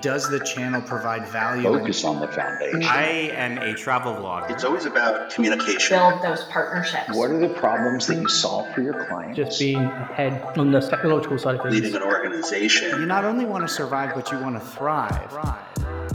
Does the channel provide value? Focus on the foundation. I am a travel vlogger. It's always about communication. Build those partnerships. What are the problems that you solve for your clients? Just being ahead on the technological side of things. Leading an organization. You not only want to survive, but you want to thrive.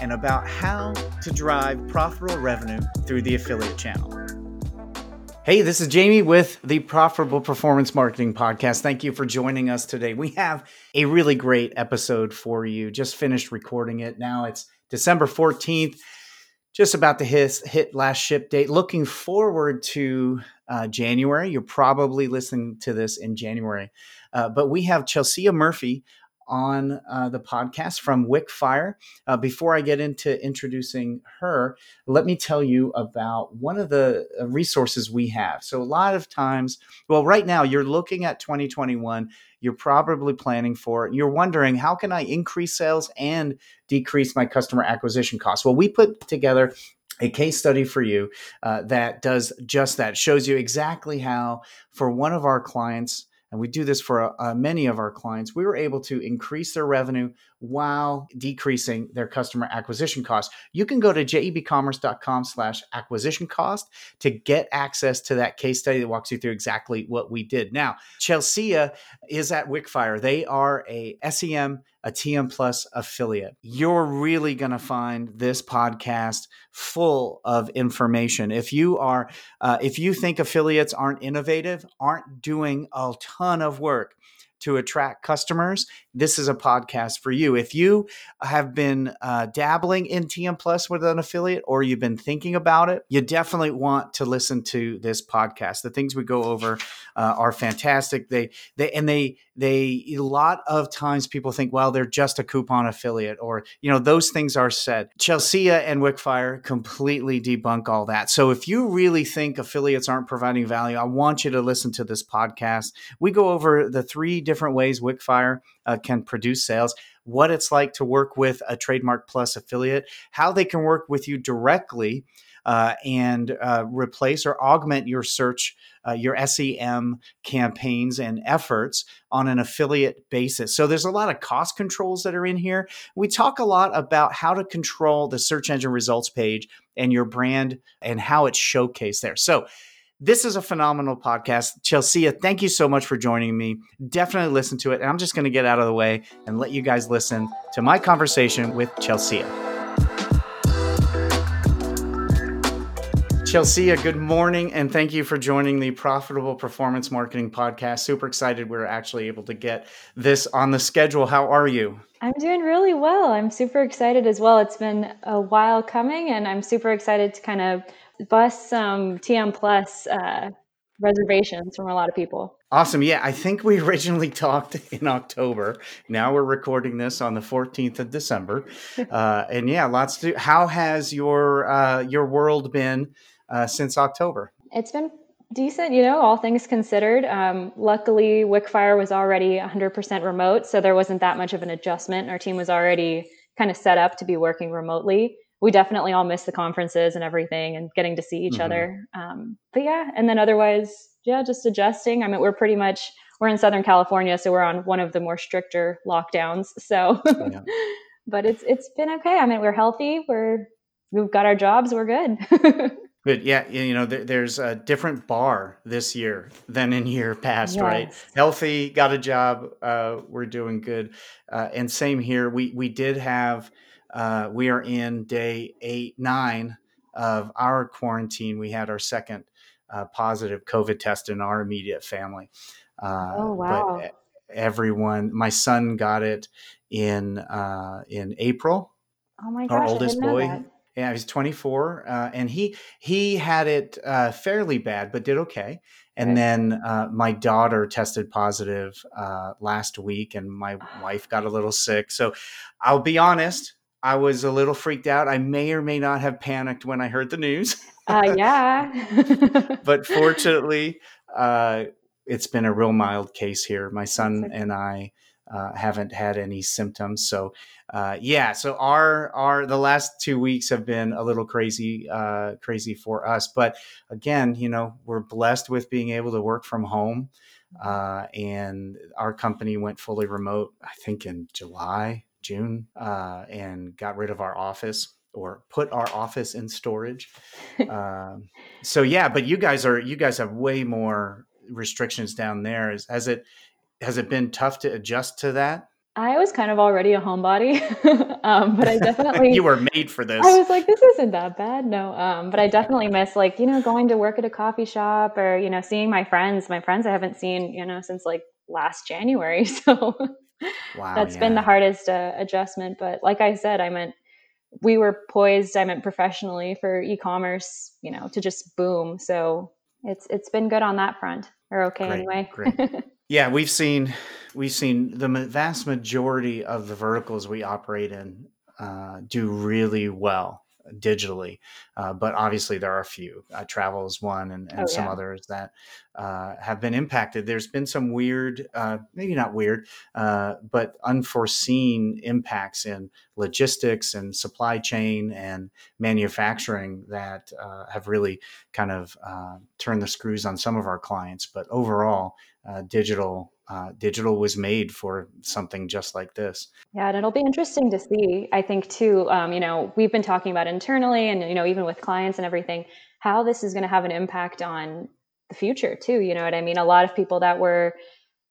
and about how to drive profitable revenue through the affiliate channel. Hey, this is Jamie with the Profitable Performance Marketing Podcast. Thank you for joining us today. We have a really great episode for you. Just finished recording it. Now it's December 14th, just about to hit, hit last ship date. Looking forward to uh, January. You're probably listening to this in January. Uh, but we have Chelsea Murphy on uh, the podcast from Wickfire. Uh, before I get into introducing her, let me tell you about one of the uh, resources we have. So, a lot of times, well, right now, you're looking at 2021, you're probably planning for it, you're wondering, how can I increase sales and decrease my customer acquisition costs? Well, we put together a case study for you uh, that does just that, shows you exactly how, for one of our clients, and we do this for uh, many of our clients, we were able to increase their revenue while decreasing their customer acquisition costs. You can go to jebcommerce.com slash acquisition cost to get access to that case study that walks you through exactly what we did. Now, Chelsea is at Wickfire. They are a SEM, a TM Plus affiliate. You're really going to find this podcast full of information. If you are, uh, if you think affiliates aren't innovative, aren't doing a ton of work, to attract customers, this is a podcast for you. If you have been uh, dabbling in TM Plus with an affiliate or you've been thinking about it, you definitely want to listen to this podcast. The things we go over uh, are fantastic. They they and they they a lot of times people think, well, they're just a coupon affiliate, or you know those things are said. Chelsea and Wickfire completely debunk all that. So if you really think affiliates aren't providing value, I want you to listen to this podcast. We go over the three different ways Wickfire uh, can produce sales, what it's like to work with a Trademark Plus affiliate, how they can work with you directly. Uh, and uh, replace or augment your search, uh, your SEM campaigns and efforts on an affiliate basis. So there's a lot of cost controls that are in here. We talk a lot about how to control the search engine results page and your brand and how it's showcased there. So this is a phenomenal podcast. Chelsea, thank you so much for joining me. Definitely listen to it. And I'm just going to get out of the way and let you guys listen to my conversation with Chelsea. Chelsea, good morning, and thank you for joining the Profitable Performance Marketing Podcast. Super excited we're actually able to get this on the schedule. How are you? I'm doing really well. I'm super excited as well. It's been a while coming, and I'm super excited to kind of bust some TM Plus uh, reservations from a lot of people. Awesome. Yeah, I think we originally talked in October. Now we're recording this on the 14th of December. Uh, and yeah, lots to How has your uh, your world been uh, since October? It's been decent, you know, all things considered. Um, luckily, Wickfire was already 100% remote, so there wasn't that much of an adjustment. Our team was already kind of set up to be working remotely we definitely all miss the conferences and everything and getting to see each mm-hmm. other. Um, but yeah, and then otherwise, yeah, just adjusting. I mean, we're pretty much we're in Southern California, so we're on one of the more stricter lockdowns. So, yeah. but it's it's been okay. I mean, we're healthy. We're we've got our jobs. We're good. But Yeah. You know, there's a different bar this year than in year past, yes. right? Healthy, got a job. Uh, we're doing good. Uh, and same here. We we did have uh, we are in day eight, nine of our quarantine. We had our second uh, positive COVID test in our immediate family. Uh, oh wow! But everyone, my son got it in uh, in April. Oh my gosh! Our oldest boy. Yeah, he's 24, uh, and he he had it uh, fairly bad, but did okay. And then uh, my daughter tested positive uh, last week, and my wife got a little sick. So I'll be honest, I was a little freaked out. I may or may not have panicked when I heard the news. Uh, yeah. but fortunately, uh, it's been a real mild case here. My son okay. and I uh, haven't had any symptoms. So, uh, yeah. So our our the last two weeks have been a little crazy, uh, crazy for us. But again, you know, we're blessed with being able to work from home. Uh, and our company went fully remote, I think in July, June, uh, and got rid of our office or put our office in storage. um, so yeah, but you guys are you guys have way more restrictions down there. Is, has it has it been tough to adjust to that? I was kind of already a homebody, um, but I definitely you were made for this. I was like, this isn't that bad, no. Um, but I definitely miss like you know going to work at a coffee shop or you know seeing my friends. My friends I haven't seen you know since like last January, so wow, that's yeah. been the hardest uh, adjustment. But like I said, I meant we were poised. I meant professionally for e-commerce, you know, to just boom. So it's it's been good on that front. Or okay Great, anyway. great. Yeah, we've seen we've seen the vast majority of the verticals we operate in uh, do really well digitally, uh, but obviously there are a few. Uh, travel is one, and, and Oh, some yeah. others that uh, have been impacted. There's been some weird, uh, maybe not weird, uh, but unforeseen impacts in logistics and supply chain and manufacturing that uh, have really kind of uh, turned the screws on some of our clients. But overall, uh, digital uh, digital was made for something just like this. Yeah, and it'll be interesting to see. I think too. Um, you know, we've been talking about internally, and you know, even with clients and everything, how this is going to have an impact on the future too. You know what I mean? A lot of people that were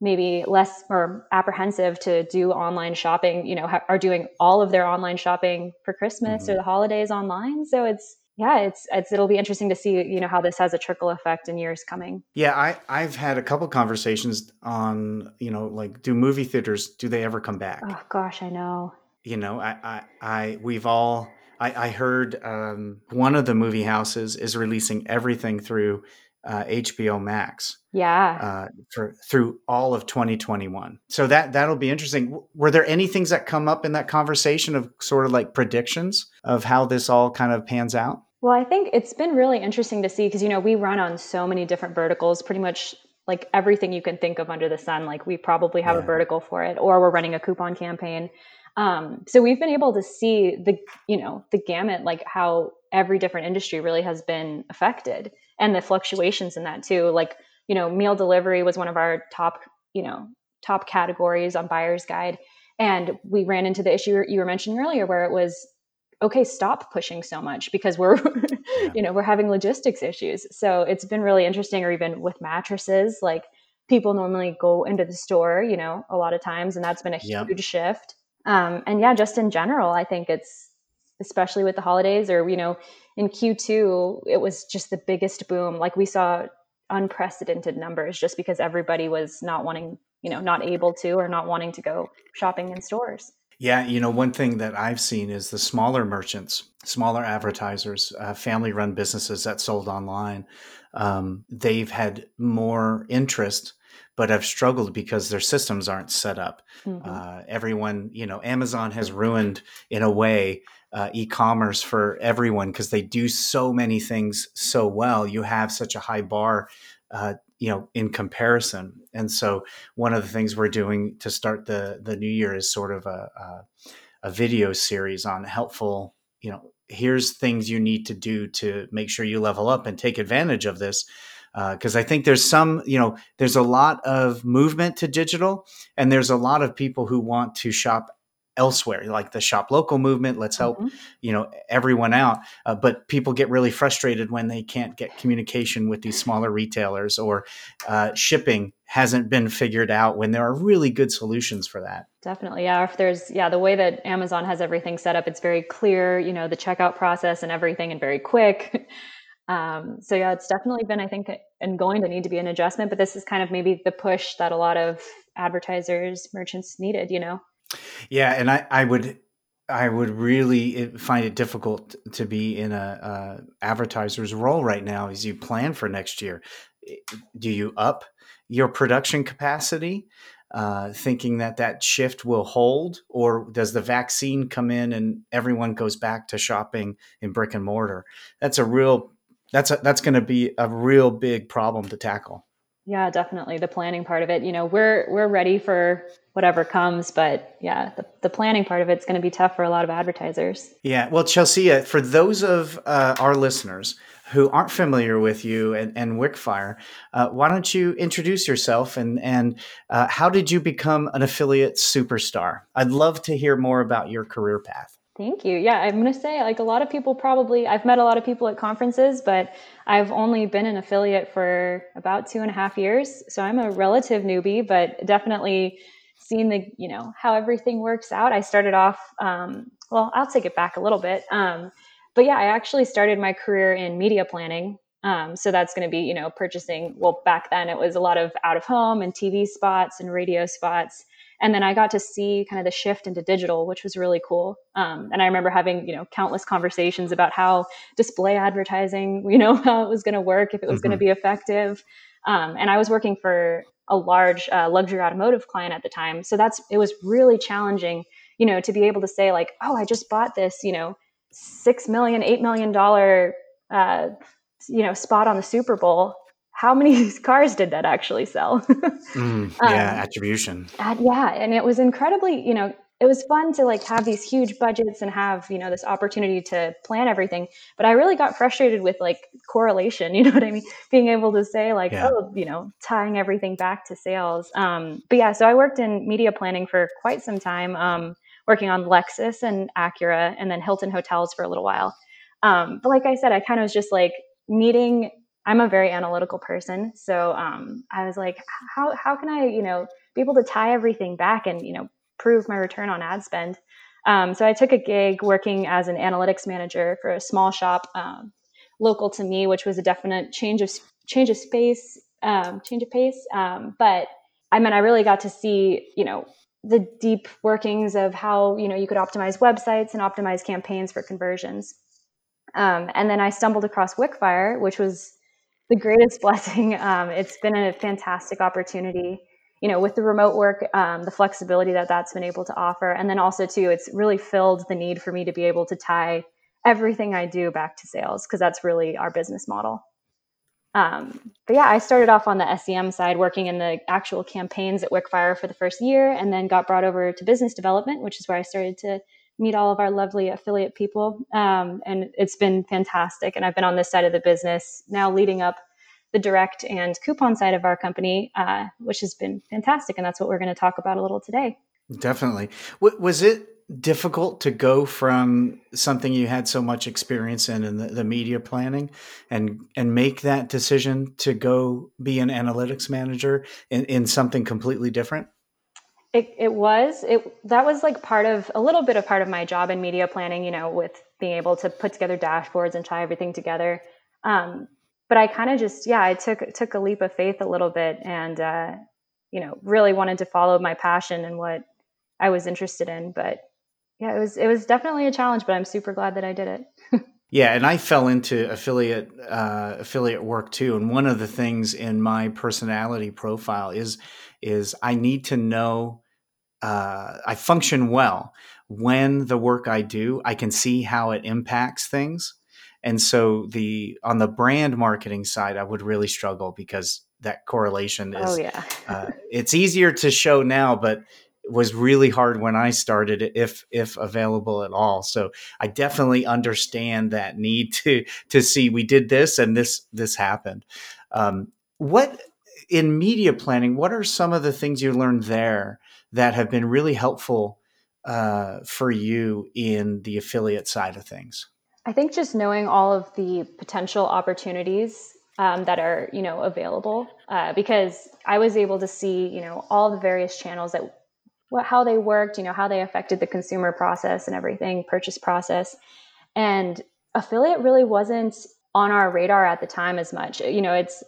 maybe less or apprehensive to do online shopping, you know, ha- are doing all of their online shopping for Christmas or Mhm. the holidays online. So it's yeah, it's it's it'll be interesting to see you know how this has a trickle effect in years coming. Yeah, I I've had a couple conversations on you know like do movie theaters do they ever come back? Oh gosh, I know. You know, I I, I we've all I, I heard um, one of the movie houses is releasing everything through uh, HBO Max. Yeah. uh, for through all of 2021. So that that'll be interesting. W- Were there any things that come up in that conversation of sort of like predictions of how this all kind of pans out? Well, I think it's been really interesting to see because you know we run on so many different verticals, pretty much like everything you can think of under the sun. Like we probably have a vertical for it, or we're running a coupon campaign. Um, so we've been able to see the you know the gamut, like how every different industry really has been affected, and the fluctuations in that too. Like you know, meal delivery was one of our top you know top categories on Buyer's Guide, and we ran into the issue you were mentioning earlier, where it was okay stop pushing so much because we're you know we're having logistics issues. So it's been really interesting or even with mattresses like people normally go into the store you know a lot of times and that's been a Yep. huge shift. Um, and yeah just in general i think it's especially with the holidays or you know in q2 it was just the biggest boom. Like we saw unprecedented numbers just because everybody was not wanting you know not able to or not wanting to go shopping in stores Yeah, you know, one thing that I've seen is the smaller merchants, smaller advertisers, uh, family run businesses that sold online. Um, they've had more interest, but have struggled because their systems aren't set up. Mhm. Uh, everyone, you know, Amazon has ruined in a way uh, e-commerce for everyone because they do so many things so well. You have such a high bar, uh, you know, in comparison. And so, one of the things we're doing to start the the new year is sort of a a, a video series on helpful, you know, here's things you need to do to make sure you level up and take advantage of this uh, because I think there's some, you know, there's a lot of movement to digital, and there's a lot of people who want to shop elsewhere, like the shop local movement. Let's help, Mhm. you know, everyone out. Uh, but people get really frustrated when they can't get communication with these smaller retailers, or uh, shipping hasn't been figured out when there are really good solutions for that. Definitely. Yeah. If there's, yeah, the way that Amazon has everything set up, it's very clear, you know, the checkout process and everything and very quick. Um, so yeah, it's definitely been, I think, and going to need to be an adjustment, but this is kind of maybe the push that a lot of advertisers, merchants needed, you know? Yeah, and I, I would I would really eh, find it difficult to be in a, a advertiser's role right now as you plan for next year. Eh, Do you up your production capacity? uh, thinking that that shift will hold, or does the vaccine come in and everyone goes back to shopping in brick and mortar? That's a real that's a, that's going to be a real big problem to tackle. Yeah, definitely the planning part of it. You know, we're we're ready for whatever comes, but yeah, the, the planning part of it's going to be tough for a lot of advertisers. Yeah, well, Chelsea, for those of uh, our listeners who aren't familiar with you and, and Wickfire, uh, why don't you introduce yourself and and uh, how did you become an affiliate superstar? I'd love to hear more about your career path. Thank you. Yeah, I'm going to say like a lot of people probably I've met a lot of people at conferences, but I've only been an affiliate for about two and a half years, so I'm a relative newbie, but definitely seen the you know how everything works out. I started off. Um, well, I'll take it back a little bit. Um, but yeah, I actually started my career in media planning. Um, so that's going to be, you know, purchasing. Well, back then it was a lot of out of home and TV spots and radio spots. And then I got to see kind of the shift into digital, which was really cool. Um, and I remember having, you know, countless conversations about how display advertising, you know, how it was going to work, if it was mm-hmm. going to be effective. Um, and I was working for a large uh, luxury automotive client at the time. So that's, it was really challenging, you know, to be able to say, like, oh, I just bought this, you know, six million, eight million dollar, uh, you know, spot on the Super Bowl. How many cars did that actually sell? mm, yeah, um, attribution. yeah, and it was incredibly, you know, it was fun to like have these huge budgets and have you know this opportunity to plan everything but i really got frustrated with like correlation you know what i mean being able to say like yeah. oh you know tying everything back to sales um, but yeah so i worked in media planning for quite some time um, working on Lexus and Acura and then Hilton hotels for a little while. Um, but like I said, I kind of was just like needing, I'm a very analytical person. So um, I was like, how, how can I, you know, be able to tie everything back and, you know, prove my return on ad spend? Um, so I took a gig working as an analytics manager for a small shop um, local to me, which was a definite change of change of space, um, change of pace. Um, but I mean, I really got to see, you know, the deep workings of how you know you could optimize websites and optimize campaigns for conversions. Um, and then I stumbled across Wickfire, which was the greatest blessing. Um, it's been a fantastic opportunity, you know, with the remote work, um, the flexibility that that's been able to offer, and then also too, it's really filled the need for me to be able to tie everything I do back to sales because that's really our business model. Um, but yeah, I started off on the SEM side, working in the actual campaigns at Wickfire for the first year, and then got brought over to business development, which is where I started to meet all of our lovely affiliate people. Um, and it's been fantastic. And I've been on this side of the business now, leading up the direct and coupon side of our company, uh, which has been fantastic. And that's what we're going to talk about a little today. Definitely. was it difficult to go from something you had so much experience in in the, the, media planning and and make that decision to go be an analytics manager in, in something completely different it, it was it that was like part of a little bit of part of my job in media planning you know with being able to put together dashboards and tie everything together um, but i kind of just yeah i took took a leap of faith a little bit and uh, you know really wanted to follow my passion and what i was interested in but yeah, it was it was definitely a challenge, but I'm super glad that I did it. yeah, and I fell into affiliate uh, affiliate work too. And one of the things in my personality profile is is I need to know uh, I function well when the work I do I can see how it impacts things. And so the on the brand marketing side, I would really struggle because that correlation is. Oh yeah. uh, it's easier to show now, but was really hard when I started, if if available at all. So I definitely understand that need to to see we did this and this this happened. Um, what in media planning? What are some of the things you learned there that have been really helpful uh, for you in the affiliate side of things? I think just knowing all of the potential opportunities um, that are you know available uh, because I was able to see you know all the various channels that what how they worked, you know, how they affected the consumer process and everything, purchase process. And affiliate really wasn't on our radar at the time as much. You know, it's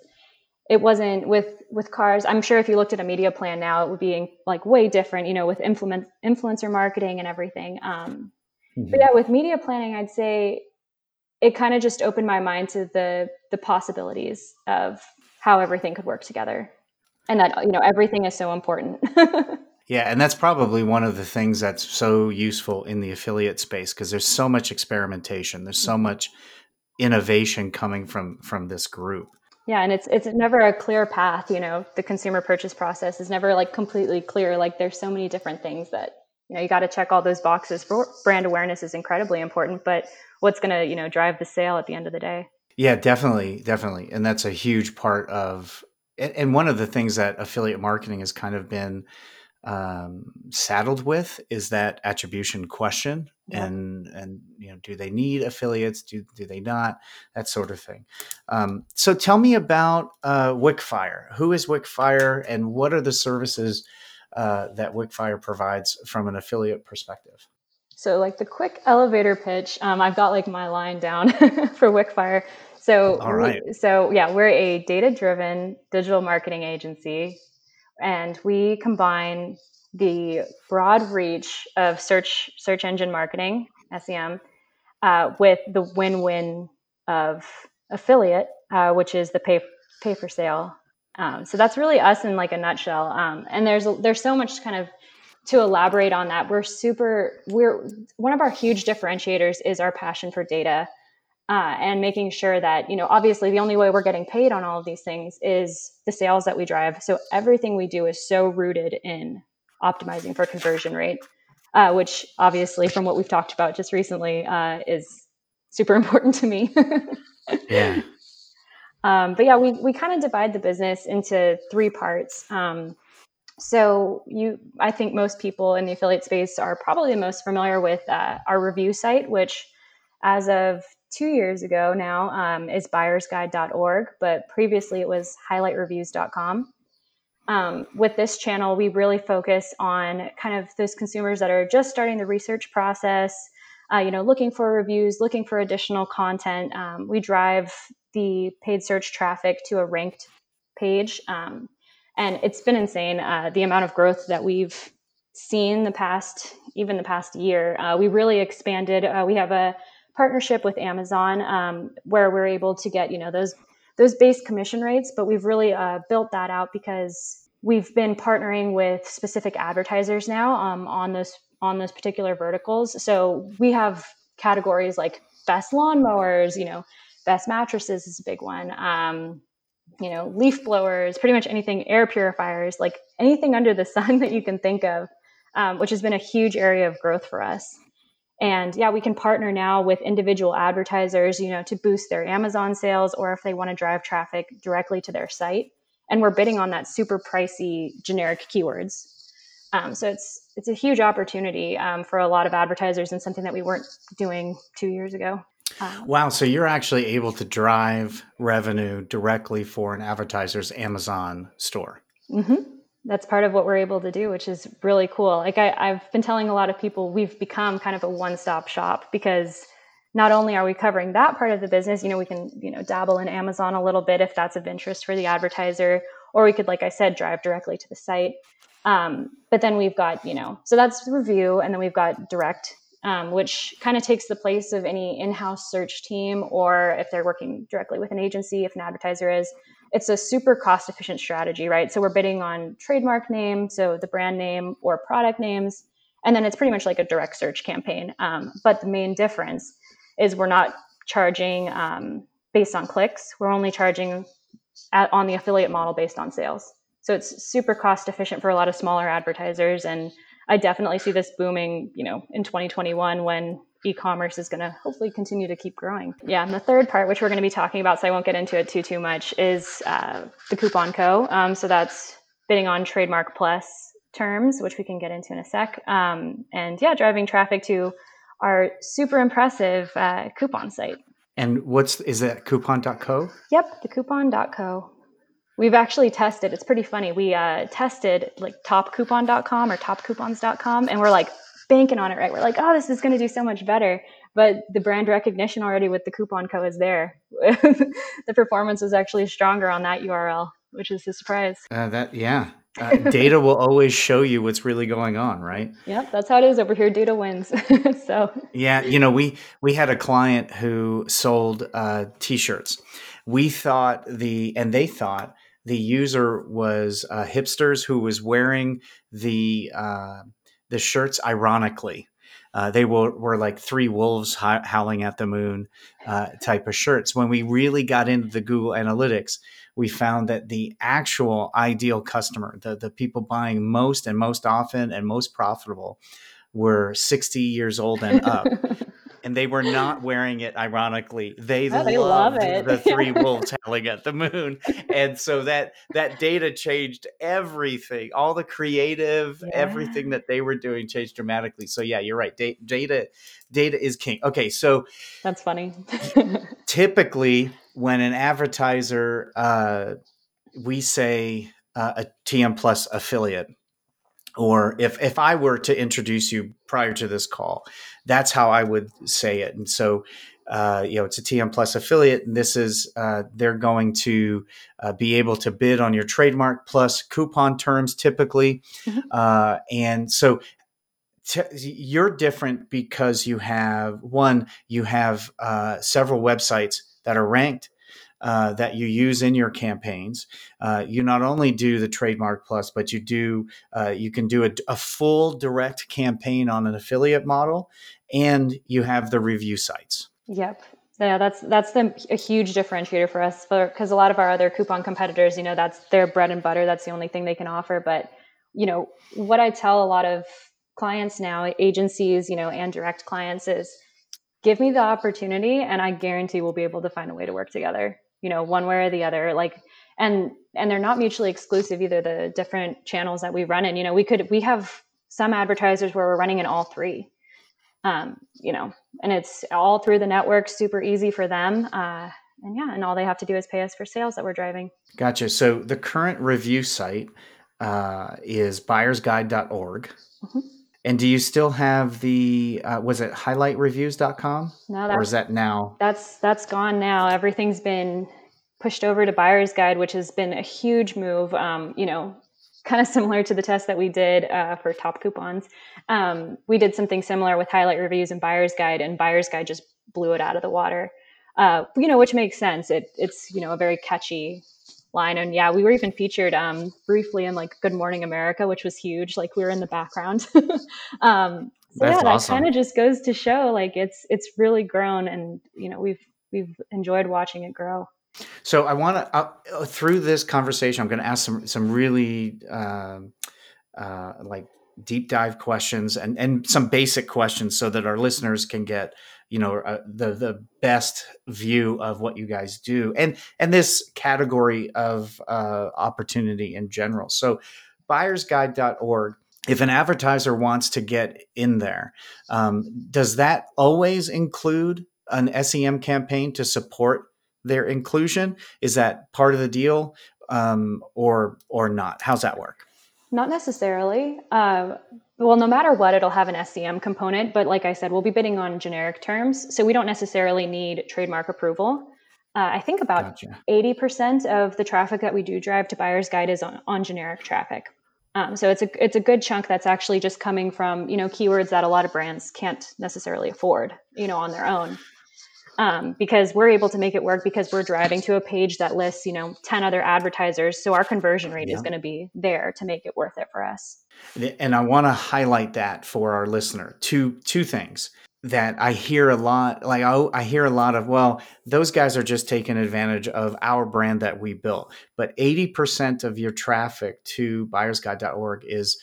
it wasn't with with cars. I'm sure if you looked at a media plan now, it would be like way different. You know, with influence influencer marketing and everything. Um, mm-hmm. But yeah, with media planning, I'd say it kind of just opened my mind to the the possibilities of how everything could work together. and that you know everything is so important. Yeah, and that's probably one of the things that's so useful in the affiliate space because there's so much experimentation. There's so much innovation coming from from this group. Yeah, and it's it's never a clear path, you know. The consumer purchase process is never like completely clear. Like there's so many different things that you know you got to check all those boxes. Brand awareness is incredibly important, but what's going to, you know, drive the sale at the end of the day? Yeah, definitely, definitely. And that's a huge part of and one of the things that affiliate marketing has kind of been um, saddled with is that attribution question yeah. and and you know do they need affiliates do do they not that sort of thing um, so tell me about uh, wickfire who is wickfire and what are the services uh, that wickfire provides from an affiliate perspective so like the quick elevator pitch um, i've got like my line down for wickfire so All right. We, so yeah we're a data driven digital marketing agency and we combine the broad reach of search search engine marketing SEM uh, with the win-win of affiliate, uh, which is the pay pay for sale. Um, so that's really us in like a nutshell. Um, and there's there's so much kind of to elaborate on that. We're super we're one of our huge differentiators is our passion for data uh, and making sure that you know obviously the only way we're getting paid on all of these things is the sales that we drive so everything we do is so rooted in optimizing for conversion rate uh, which obviously from what we've talked about just recently uh, is super important to me yeah um, but yeah we, we kind of divide the business into three parts um, so you i think most people in the affiliate space are probably the most familiar with uh, our review site which as of two years ago now um, is buyersguide.org, but previously it was highlightreviews.com. Um, with this channel, we really focus on kind of those consumers that are just starting the research process, uh, you know, looking for reviews, looking for additional content. Um, we drive the paid search traffic to a ranked page. Um, and it's been insane uh, the amount of growth that we've seen the past, even the past year. Uh, we really expanded. Uh, we have a partnership with Amazon um, where we're able to get you know those those base commission rates, but we've really uh, built that out because we've been partnering with specific advertisers now um, on those on those particular verticals. So we have categories like best lawnmowers, you know, best mattresses is a big one. Um, you know, leaf blowers, pretty much anything, air purifiers, like anything under the sun that you can think of, um, which has been a huge area of growth for us. And yeah, we can partner now with individual advertisers, you know, to boost their Amazon sales or if they want to drive traffic directly to their site. And we're bidding on that super pricey generic keywords. Um, so it's it's a huge opportunity um, for a lot of advertisers and something that we weren't doing two years ago. Um, wow! So you're actually able to drive revenue directly for an advertiser's Amazon store. Mm-hmm that's part of what we're able to do, which is really cool. Like I, I've been telling a lot of people, we've become kind of a one-stop shop because not only are we covering that part of the business, you know, we can, you know, dabble in Amazon a little bit if that's of interest for the advertiser, or we could, like I said, drive directly to the site. Um, but then we've got, you know, so that's review, and then we've got direct, um, which kind of takes the place of any in-house search team, or if they're working directly with an agency, if an advertiser is, it's a super cost efficient strategy, right? So we're bidding on trademark name, so the brand name or product names, and then it's pretty much like a direct search campaign. Um, but the main difference is we're not charging um, based on clicks. We're only charging at, on the affiliate model based on sales. So it's super cost efficient for a lot of smaller advertisers, and I definitely see this booming, you know, in 2021 when e-commerce is going to hopefully continue to keep growing. Yeah, and the third part, which we're going to be talking about, so I won't get into it too too much, is uh, the Coupon Co. Um, so that's bidding on trademark plus terms, which we can get into in a sec, um, and yeah, driving traffic to our super impressive uh, coupon site. And what's is that coupon.co? Yep, the coupon.co. We've actually tested. It's pretty funny. We uh, tested like topcoupon.com or topcoupons.com, and we're like, banking on it, right? We're like, oh, this is going to do so much better. But the brand recognition already with the coupon co is there. the performance is actually stronger on that URL, which is a surprise. Uh, that yeah, uh, data will always show you what's really going on, right? Yep, that's how it is over here. Data wins. so yeah, you know, we we had a client who sold uh, t-shirts. We thought the and they thought the user was uh, hipsters who was wearing the uh, the shirts ironically. Uh, they were, were like three wolves howling at the moon uh, type of shirts. When we really got into the Google Analytics, we found that the actual ideal customer, the, the people buying most and most often and most profitable, were 60 years old and up. and they were not wearing it ironically. They, oh, they loved love the three wolves howling at the moon. And so that that data changed everything. All the creative, yeah. everything that they were doing changed dramatically. So yeah, you're right. data data is king. Okay, so That's funny. typically when an advertiser uh, we say uh, a TM plus affiliate or if if I were to introduce you prior to this call, that's how I would say it. And so, uh, you know, it's a TM Plus affiliate, and this is uh, they're going to uh, be able to bid on your trademark plus coupon terms typically, mm-hmm. Uh, and so. T- you're different because you have one, you have uh, several websites that are ranked uh, that you use in your campaigns. Uh, you not only do the trademark plus, but you do uh, you can do a, a, full direct campaign on an affiliate model, and you have the review sites. Yep. Yeah, that's that's the, a huge differentiator for us because a lot of our other coupon competitors, you know, that's their bread and butter. That's the only thing they can offer. But you know, what I tell a lot of clients now, agencies, you know, and direct clients is give me the opportunity and I guarantee we'll be able to find a way to work together you know one way or the other like and and they're not mutually exclusive either the different channels that we run in. You know we could we have some advertisers where we're running in all three um, you know and it's all through the network super easy for them uh, and yeah and all they have to do is pay us for sales that we're driving. Gotcha. So the current review site uh, is buyersguide.org mm-hmm. And do you still have the uh, was it highlightreviews.com? No, that, or is that now? That's that's gone now. Everything's been pushed over to Buyer's Guide, which has been a huge move. Um, you know, kind of similar to the test that we did uh, for top coupons. Um, we did something similar with highlight reviews and Buyer's Guide, and Buyer's Guide just blew it out of the water. Uh, you know, which makes sense. It, it's you know a very catchy line. And yeah, we were even featured um, briefly in like Good Morning America, which was huge. Like we were in the background. um, so That's yeah, awesome. that kind of just goes to show like it's it's really grown, and you know we've we've enjoyed watching it grow. So I want to uh, through this conversation, I'm going to ask some some really uh, uh, like deep dive questions and and some basic questions so that our listeners can get you know uh, the the best view of what you guys do and and this category of uh, opportunity in general. So buyersguide.org if an advertiser wants to get in there um, does that always include an sem campaign to support their inclusion? Is that part of the deal um, or or not? How's that work? Not necessarily. Uh, well, no matter what, it'll have an SEM component. But like I said, we'll be bidding on generic terms. So we don't necessarily need trademark approval. Uh, I think about gotcha. 80% of the traffic that we do drive to Buyer's Guide is on, on generic traffic. Um, so it's a it's a good chunk that's actually just coming from you know keywords that a lot of brands can't necessarily afford you know on their own um, because we're able to make it work because we're driving to a page that lists you know 10 other advertisers. So our conversion rate yeah. is going to be there to make it worth it for us. And i want to highlight that for our listener. Two two things that i hear a lot like I, I hear a lot of well those guys are just taking advantage of our brand that we built. But 80% of your traffic to buyersguide.org is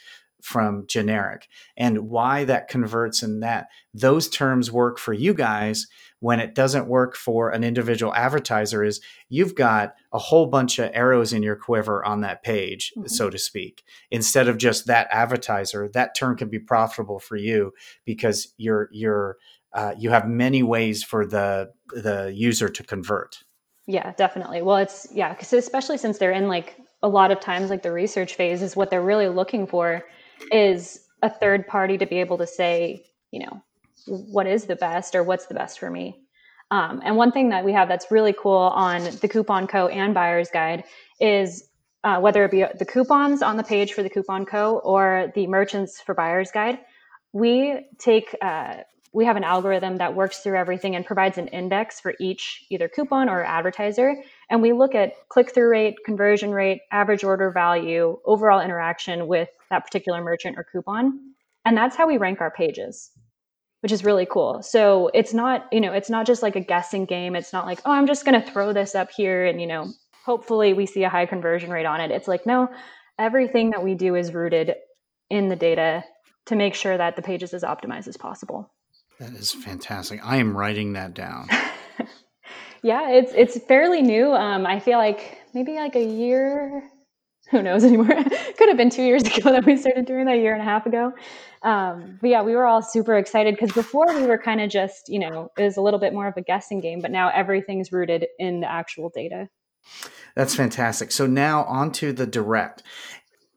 from generic. And why that converts and that those terms work for you guys when it doesn't work for an individual advertiser is you've got a whole bunch of arrows in your quiver on that page, mm-hmm. so to speak. Instead of just that advertiser, that term can be profitable for you because you're you're uh, you have many ways for the the user to convert. Yeah, definitely. Well, it's yeah, because especially since they're in like a lot of times like the research phase is what they're really looking for is a third party to be able to say, you know, what is the best or what's the best for me. Um, and one thing that we have that's really cool on the Coupon Co. and Buyer's Guide is uh, whether it be the coupons on the page for the Coupon Co. or the merchants for Buyer's Guide, we take uh, we have an algorithm that works through everything and provides an index for each either coupon or advertiser And we look at click through rate, conversion rate, average order value, overall interaction with that particular merchant or coupon. And that's how we rank our pages, which is really cool. So it's not, you know, it's not just like a guessing game. It's not like, oh, I'm just going to throw this up here and, you know, hopefully we see a high conversion rate on it. It's like, no, everything that we do is rooted in the data to make sure that the page is as optimized as possible. That is fantastic. I am writing that down. yeah, it's it's fairly new. Um, I feel like maybe like a year. Who knows anymore? Could have been two years ago that we started doing that, a year and a half ago. Um, but yeah, we were all super excited because before we were kind of just, you know, it was a little bit more of a guessing game, but now everything's rooted in the actual data. That's fantastic. So now on to the direct.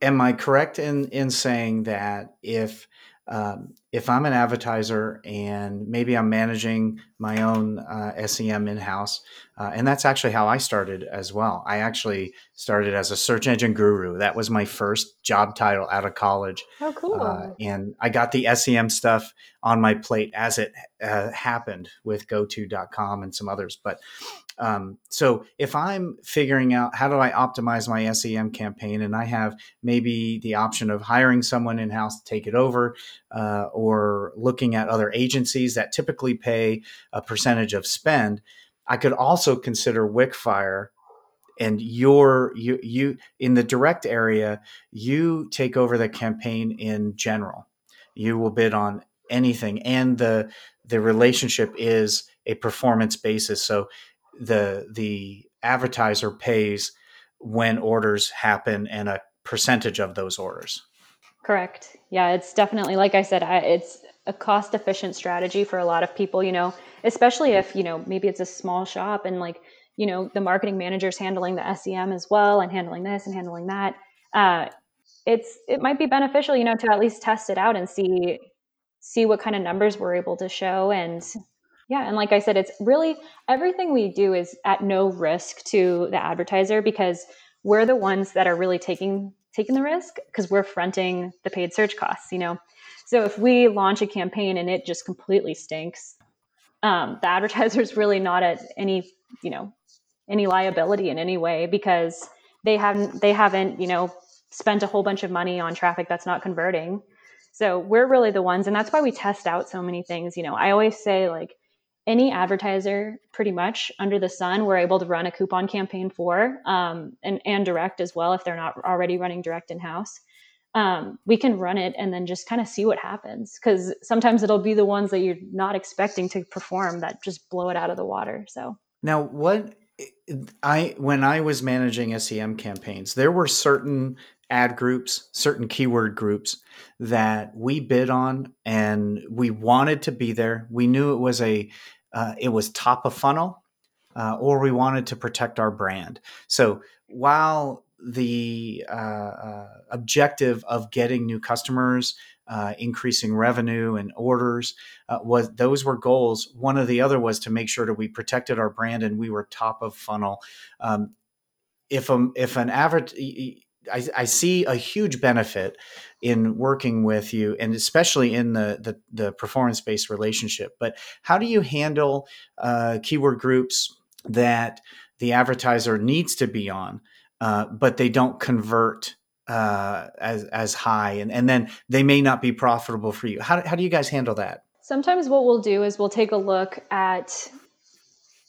Am I correct in in saying that if um, if I'm an advertiser and maybe I'm managing my own uh, SEM in house, uh, and that's actually how I started as well. I actually started as a search engine guru. That was my first job title out of college. Oh, cool. Uh, and I got the SEM stuff on my plate as it uh, happened with GoTo.com and some others. But um, so if I'm figuring out how do I optimize my SEM campaign, and I have maybe the option of hiring someone in house to take it over, uh, or looking at other agencies that typically pay a percentage of spend, I could also consider Wickfire and your you you in the direct area you take over the campaign in general you will bid on anything and the the relationship is a performance basis so the the advertiser pays when orders happen and a percentage of those orders. Correct. Yeah, it's definitely like I said, I, it's a cost efficient strategy for a lot of people. You know, especially if you know maybe it's a small shop and like you know the marketing manager's handling the SEM as well and handling this and handling that. Uh, it's it might be beneficial, you know, to at least test it out and see see what kind of numbers we're able to show and yeah, and like I said, it's really everything we do is at no risk to the advertiser because we're the ones that are really taking taking the risk because we're fronting the paid search costs, you know. So if we launch a campaign and it just completely stinks, um, the advertiser is really not at any, you know, any liability in any way because they haven't they haven't, you know, spent a whole bunch of money on traffic that's not converting. So we're really the ones, and that's why we test out so many things. You know, I always say like any advertiser pretty much under the sun we're able to run a coupon campaign for um, and, and direct as well if they're not already running direct in house um, we can run it and then just kind of see what happens because sometimes it'll be the ones that you're not expecting to perform that just blow it out of the water so now what i when i was managing sem campaigns there were certain ad groups, certain keyword groups that we bid on and we wanted to be there. We knew it was a uh, it was top of funnel, uh, or we wanted to protect our brand. So while the uh, uh objective of getting new customers, uh, increasing revenue and orders was those were goals. One of the other was to make sure that we protected our brand and we were top of funnel. Um, if a, if an average I, I, see a huge benefit in working with you and especially in the the, the performance based relationship. But how do you handle uh, keyword groups that the advertiser needs to be on uh, but they don't convert uh, as as high and, and then they may not be profitable for you? How, how do you guys handle that? Sometimes what we'll do is we'll take a look at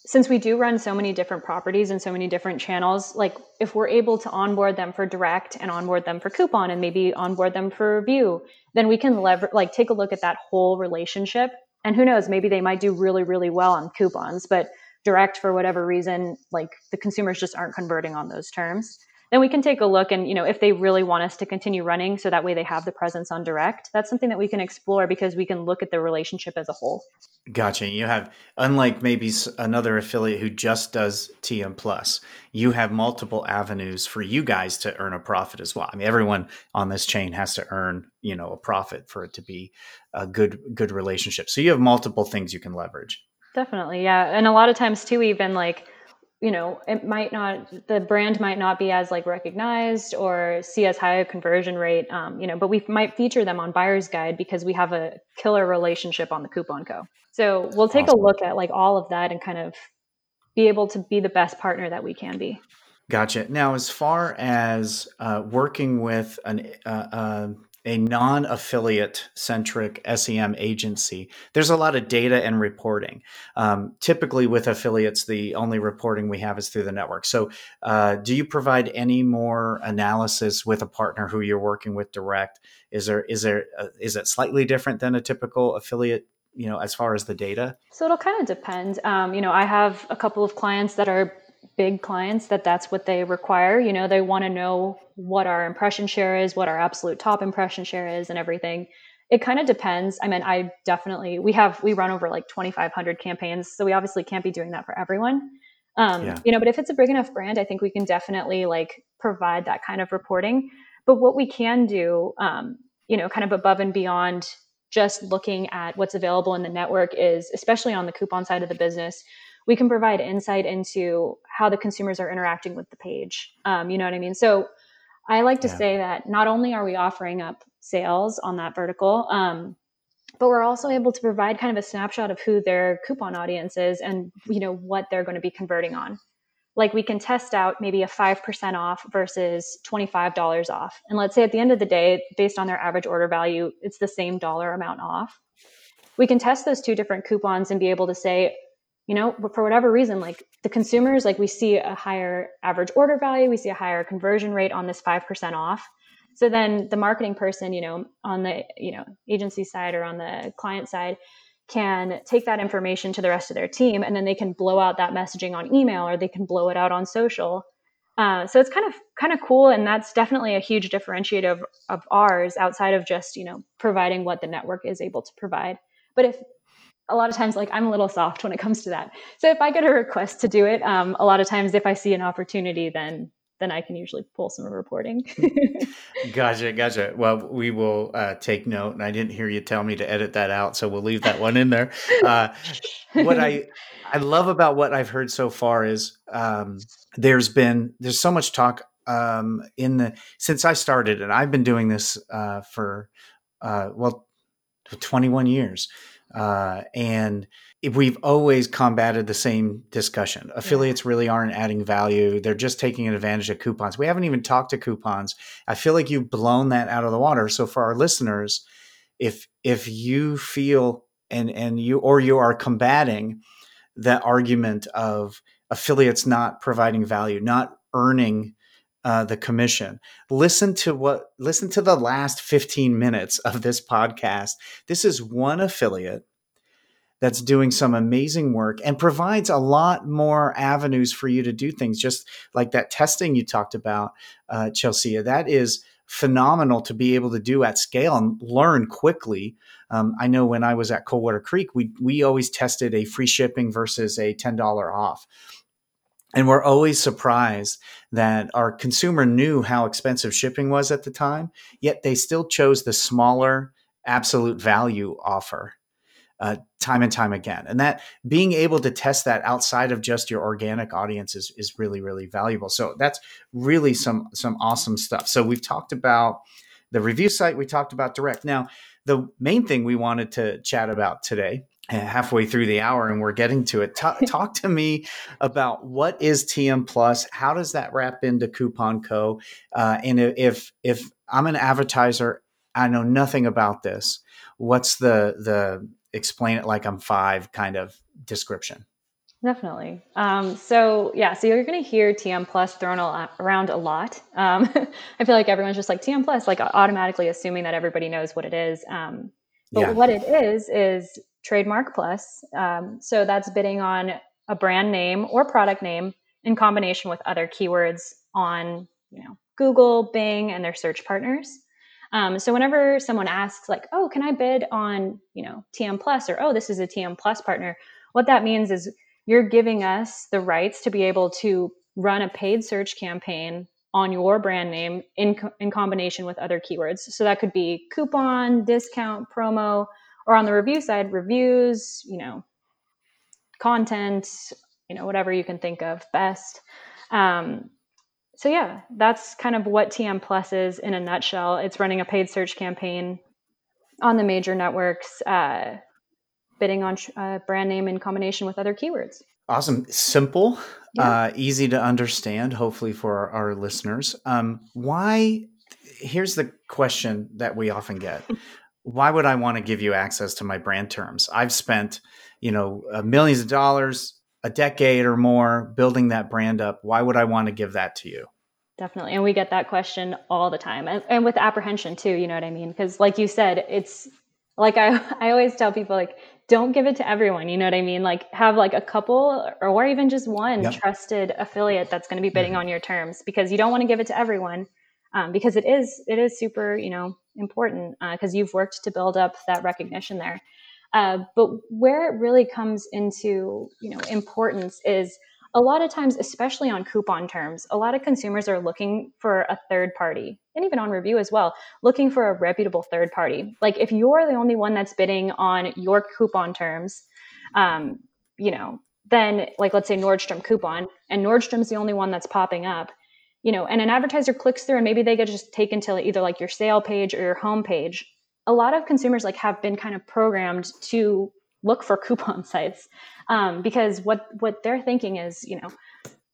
since we do run so many different properties and so many different channels, like if we're able to onboard them for direct and onboard them for coupon and maybe onboard them for review, then we can lever like take a look at that whole relationship. And who knows, maybe they might do really, really well on coupons, but direct for whatever reason, like the consumers just aren't converting on those terms then we can take a look and you know if they really want us to continue running so that way they have the presence on direct that's something that we can explore because we can look at the relationship as a whole. Gotcha. You have unlike maybe another affiliate who just does tm plus you have multiple avenues for you guys to earn a profit as well. I mean everyone on this chain has to earn you know a profit for it to be a good good relationship. So you have multiple things you can leverage. Definitely yeah. And a lot of times too even like you know it might not the brand might not be as like recognized or see as high a conversion rate um, you know but we might feature them on buyer's guide because we have a killer relationship on the coupon co so we'll take awesome. a look at like all of that and kind of be able to be the best partner that we can be. Gotcha. Now, as far as uh, working with an, uh, uh, a non affiliate centric SEM agency, there's a lot of data and reporting. Um, typically, with affiliates, the only reporting we have is through the network. So, uh, do you provide any more analysis with a partner who you're working with direct? Is there is there uh, is it slightly different than a typical affiliate you know as far as the data so it'll kind of depend um, you know i have a couple of clients that are big clients that that's what they require. You know, they want to know what our impression share is, what our absolute top impression share is, and everything. It kind of depends. I mean, I definitely we have we run over like 2,500 campaigns, so we obviously can't be doing that for everyone. Um, yeah. You know, but if it's a big enough brand, I think we can definitely like provide that kind of reporting. But what we can do, um, you know, kind of above and beyond just looking at what's available in the network is, especially on the coupon side of the business, we can provide insight into how the consumers are interacting with the page. Um, you know what I mean? So I like to yeah. say that not only are we offering up sales on that vertical, um, but we're also able to provide kind of a snapshot of who their coupon audience is and you know what they're going to be converting on. Like we can test out maybe a 5% off versus $25 off. And let's say at the end of the day, based on their average order value, it's the same dollar amount off. We can test those two different coupons and be able to say, you know for whatever reason like the consumers like we see a higher average order value we see a higher conversion rate on this 5% off. So then the marketing person you know on the you know agency side or on the client side can take that information to the rest of their team and then they can blow out that messaging on email or they can blow it out on social. Uh, so it's kind of kind of cool and that's definitely a huge differentiator of, of ours outside of just you know providing what the network is able to provide. But if a lot of times like i'm a little soft when it comes to that. So if i get a request to do it um, a lot of times if i see an opportunity then then i can usually pull some reporting. Gotcha gotcha. Well we will uh, take note and i didn't hear you tell me to edit that out so we'll leave that one in there. Uh, what i i love about what i've heard so far is um, there's been there's so much talk um, in the since i started and i've been doing this uh, for uh, well 21 years uh, and we've always combated the same discussion. Affiliates yeah. really aren't adding value. They're just taking advantage of coupons. We haven't even talked to coupons. I feel like you've blown that out of the water. So for our listeners, if if you feel and and you or you are combating the argument of affiliates not providing value, not earning uh, the commission. Listen to what listen to the last 15 minutes of this podcast. This is one affiliate that's doing some amazing work and provides a lot more avenues for you to do things, just like that testing you talked about, uh, Chelsea. That is phenomenal to be able to do at scale and learn quickly. Um, I know when I was at Coldwater Creek, we we always tested a free shipping versus a ten dollar off. And we're always surprised that our consumer knew how expensive shipping was at the time, yet they still chose the smaller absolute value offer uh, time and time again. And that being able to test that outside of just your organic audience is, is really, really valuable. So that's really some some awesome stuff. So we've talked about the review site, we talked about direct. Now, the main thing we wanted to chat about today halfway through the hour and we're getting to it. Talk, talk to me about what is TM Plus? How does that wrap into Coupon Co? Uh, and if if I'm an advertiser, I know nothing about this. What's the the explain it like I'm five kind of description? Definitely. Um, so yeah, so you're going to hear TM Plus thrown a around a lot. Um, I feel like everyone's just like TM Plus, like automatically assuming that everybody knows what it is. Um, but yeah. what it is is trademark plus. Um, so that's bidding on a brand name or product name in combination with other keywords on, you know, Google, Bing, and their search partners. Um, so whenever someone asks, like, "Oh, can I bid on, you know, TM Plus?" or "Oh, this is a TM Plus partner," what that means is you're giving us the rights to be able to run a paid search campaign on your brand name in co- in combination with other keywords. So that could be coupon, discount, promo, or on the review side, reviews, you know, content, you know, whatever you can think of best. Um, so yeah, that's kind of what TM Plus is in a nutshell. It's running a paid search campaign on the major networks, uh, bidding on a uh, brand name in combination with other keywords. Awesome. Simple, Yeah. uh, easy to understand, hopefully, for our, our listeners. Um, why? Here's the question that we often get Why would I want to give you access to my brand terms? I've spent, you know, millions of dollars, a decade or more building that brand up. Why would I want to give that to you? Definitely. And we get that question all the time. And, and with apprehension too, you know what I mean? Because like you said, it's like I, I always tell people like, don't give it to everyone. You know what I mean? Like have like a couple or, or even just one Yep. trusted affiliate that's going to be bidding Mhm. on your terms because you don't want to give it to everyone. Um, because it is, it is super, you know, important because you've worked to build up that recognition there. Uh, but where it really comes into, you know, importance is a lot of times, especially on coupon terms, a lot of consumers are looking for a third party, and even on review as well, looking for a reputable third party. Like if you're the only one that's bidding on your coupon terms, um, you know, then like let's say Nordstrom coupon, and Nordstrom's the only one that's popping up, you know, and an advertiser clicks through, and maybe they get just taken to either like your sale page or your home page. A lot of consumers like have been kind of programmed to look for coupon sites um, because what what they're thinking is you know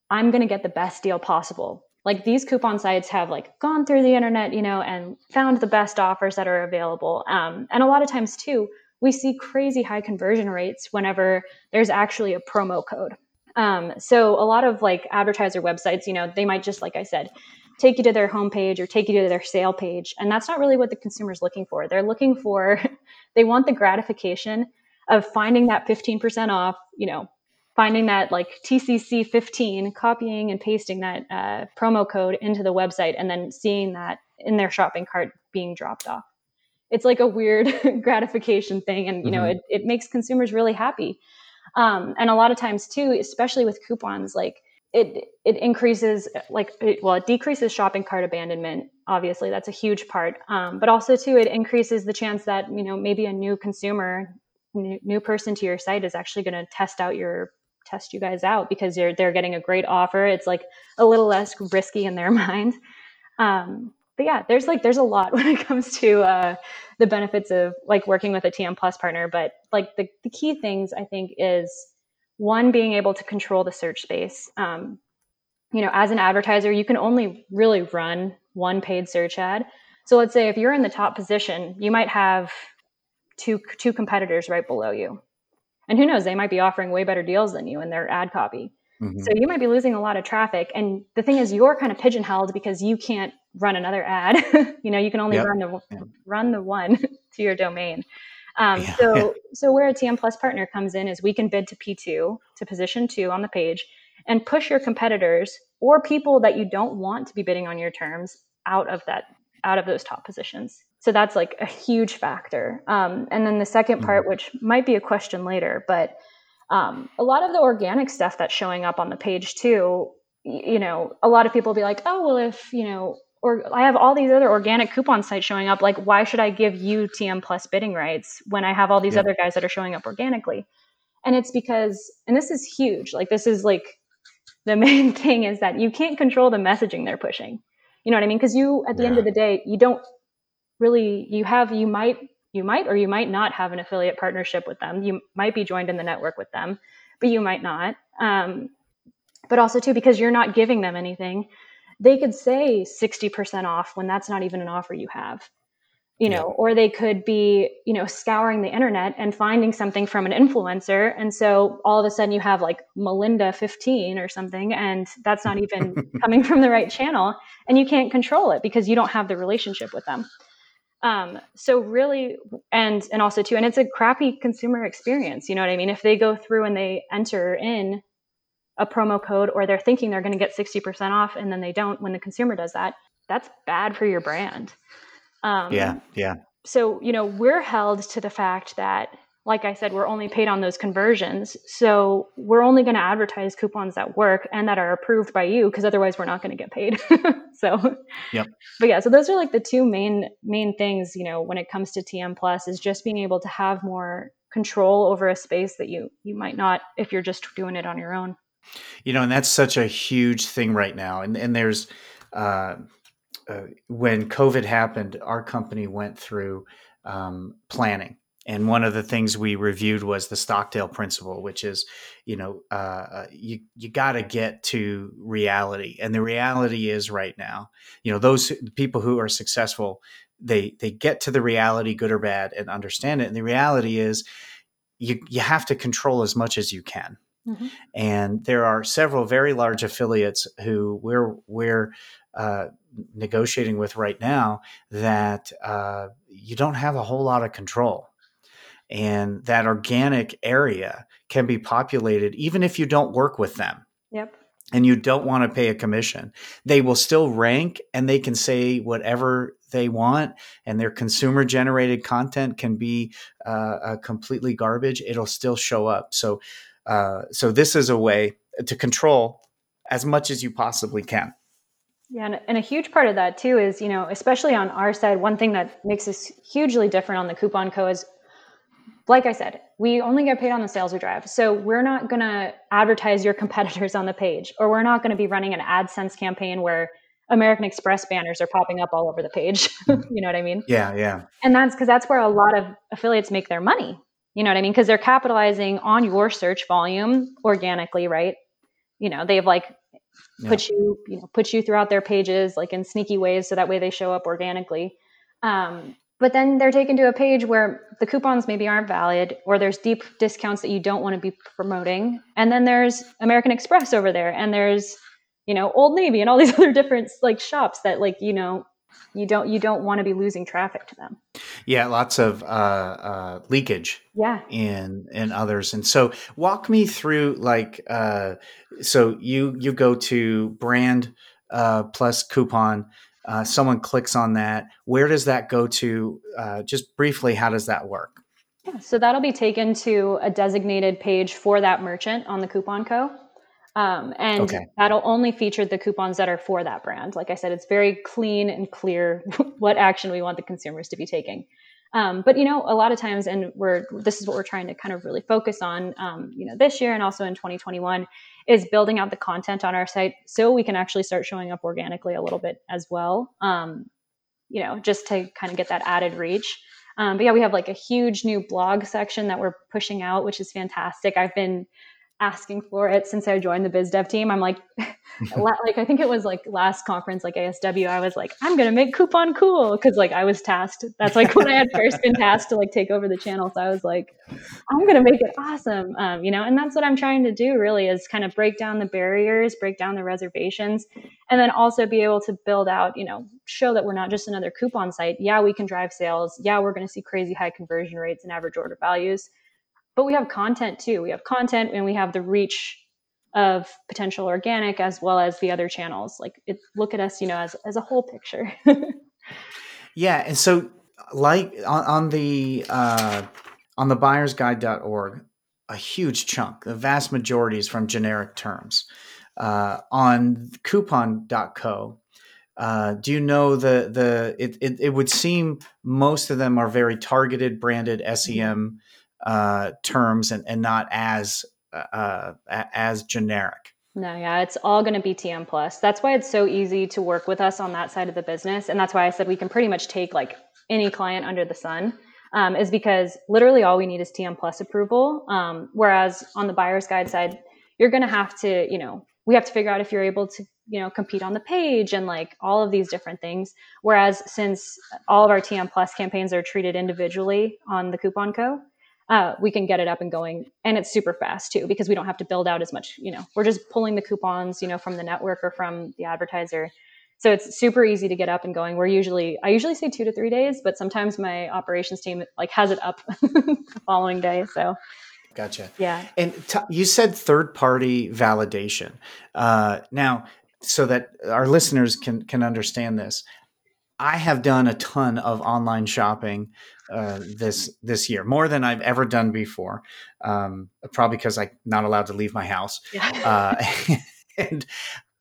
i'm going to get the best deal possible like these coupon sites have like gone through the internet you know and found the best offers that are available um, and a lot of times too we see crazy high conversion rates whenever there's actually a promo code um, so a lot of like advertiser websites you know they might just like i said take you to their homepage or take you to their sale page and that's not really what the consumer's looking for they're looking for they want the gratification of finding that 15% off, you know, finding that like TCC 15, copying and pasting that uh, promo code into the website, and then seeing that in their shopping cart being dropped off. It's like a weird gratification thing, and you know, Mhm. it, it makes consumers really happy. Um, and a lot of times too, especially with coupons, like it it increases like it, well, it decreases shopping cart abandonment. Obviously, that's a huge part. Um, but also too, it increases the chance that you know maybe a new consumer new, new person to your site is actually going to test out your test you guys out because you're they're getting a great offer it's like a little less risky in their mind um, but yeah there's like there's a lot when it comes to uh, the benefits of like working with a tm plus partner. But like the, the key things i think is one being able to control the search space. Um, you know as an advertiser you can only really run one paid search ad. So let's say if you're in the top position you might have two two competitors right below you. And who knows they might be offering way better deals than you in their ad copy Mhm. so you might be losing a lot of traffic and the thing is you're kind of pigeonholed because you can't run another ad you know you can only Yep. run the run the one to your domain um, Yeah. so so where a tm plus partner comes in is we can bid to p2 to position two on the page and push your competitors or people that you don't want to be bidding on your terms out of that out of those top positions so that's like a huge factor um, and then the second part which might be a question later but um, a lot of the organic stuff that's showing up on the page too you know a lot of people be like oh well if you know or i have all these other organic coupon sites showing up like why should i give you tm plus bidding rights when i have all these Yeah. other guys that are showing up organically? And it's because and this is huge like this is like the main thing is that you can't control the messaging they're pushing. You know what i mean? Because you at the end of the day you don't really you have you might you might or you might not have an affiliate partnership with them. You might be joined in the network with them but you might not. Um, but also too because you're not giving them anything they could say 60% off when that's not even an offer you have you know or they could be you know scouring the internet and finding something from an influencer. And so all of a sudden you have like melinda 15 or something and that's not even coming from the right channel and you can't control it because you don't have the relationship with them um, so really and and also too and it's a crappy consumer experience you know what i mean if they go through and they enter in a promo code or they're thinking they're going to get 60% off and then they don't when the consumer does that that's bad for your brand um, yeah, yeah. so you know we're held to the fact that like i said we're only paid on those conversions so we're only going to advertise coupons that work and that are approved by you because otherwise we're not going to get paid so Yep. but yeah so those are like the two main main things you know when it comes to tm plus is just being able to have more control over a space that you you might not if you're just doing it on your own You know, and that's such a huge thing right now. And and there's uh, uh, when COVID happened, our company went through um, planning, and one of the things we reviewed was the Stockdale principle, which is, you know, uh, uh you you got to get to reality, and the reality is right now, you know, those people who are successful, they they get to the reality, good or bad, and understand it. And the reality is, you you have to control as much as you can. Mm-hmm. And there are several very large affiliates who we're we're uh, negotiating with right now that uh, you don't have a whole lot of control and that organic area can be populated even if you don't work with them. Yep. And you don't want to pay a commission. They will still rank and they can say whatever they want, and their consumer generated content can be uh, completely garbage. It'll still show up. So, uh, so this is a way to control as much as you possibly can. Yeah, and, and, a huge part of that too is, you know, especially on our side, one thing that makes us hugely different on the Coupon Co is like I said, we only get paid on the sales we drive. So we're not going to advertise your competitors on the page, or we're not going to be running an AdSense campaign where American Express banners are popping up all over the page. you know what I mean? Yeah, yeah. And that's because that's where a lot of affiliates make their money. You know what I mean? Because they're capitalizing on your search volume organically, right? You know, they've like yeah. put you, you know, put you throughout their pages like in sneaky ways, so that way they show up organically. Um, but then they're taken to a page where the coupons maybe aren't valid or there's deep discounts that you don't want to be promoting. And then there's american express over there and there's you know old navy and all these other different like shops that like you know you don't you don't want to be losing traffic to them. Yeah lots of uh, uh, leakage yeah. in in others. And so walk me through like uh, so you you go to brand uh, plus coupon uh, someone clicks on that, where does that go to? Uh, just briefly, how does that work? Yeah, so that'll be taken to a designated page for that merchant on the Coupon Co. Um, and okay. that'll only feature the coupons that are for that brand. Like I said, it's very clean and clear what action we want the consumers to be taking. Um, but you know, a lot of times, and we're this is what we're trying to kind of really focus on, um, you know, this year and also in 2021 is building out the content on our site so we can actually start showing up organically a little bit as well. Um, you know, just to kind of get that added reach. Um, but yeah, we have like a huge new blog section that we're pushing out, which is fantastic. I've been asking for it since I joined the biz dev team. I'm like, like I think it was like last conference, like ASW. I was like, I'm gonna make coupon cool because like I was tasked. That's like when I had first been tasked to like take over the channel. So I was like, I'm gonna make it awesome, um, you know. And that's what I'm trying to do. Really, is kind of break down the barriers, break down the reservations, and then also be able to build out, you know, show that we're not just another coupon site. Yeah, we can drive sales. Yeah, we're gonna see crazy high conversion rates and average order values but we have content too. We have content and we have the reach of potential organic as well as the other channels. Like it, look at us, you know, as, as a whole picture. yeah. And so like on, on the, uh, on the buyersguide.org, a huge chunk, the vast majority is from generic terms. Uh, on coupon.co, uh, do you know the the it, it, it would seem most of them are very targeted branded SEM uh, terms and, and not as uh, as generic. No, yeah, it's all going to be TM plus. That's why it's so easy to work with us on that side of the business, and that's why I said we can pretty much take like any client under the sun. Um, is because literally all we need is TM plus approval. Um, whereas on the buyer's guide side, you're going to have to, you know, we have to figure out if you're able to, you know, compete on the page and like all of these different things. Whereas since all of our TM plus campaigns are treated individually on the Coupon Co, uh, we can get it up and going. And it's super fast too because we don't have to build out as much you know we're just pulling the coupons you know from the network or from the advertiser. So it's super easy to get up and going. We're usually i usually say two to three days but sometimes my operations team like has it up the following day so. Gotcha. Yeah. And t- you said third party validation. Uh, now so that our listeners can can understand this I have done a ton of online shopping uh, this this year, more than I've ever done before. Um, probably because I'm not allowed to leave my house, yeah. uh, and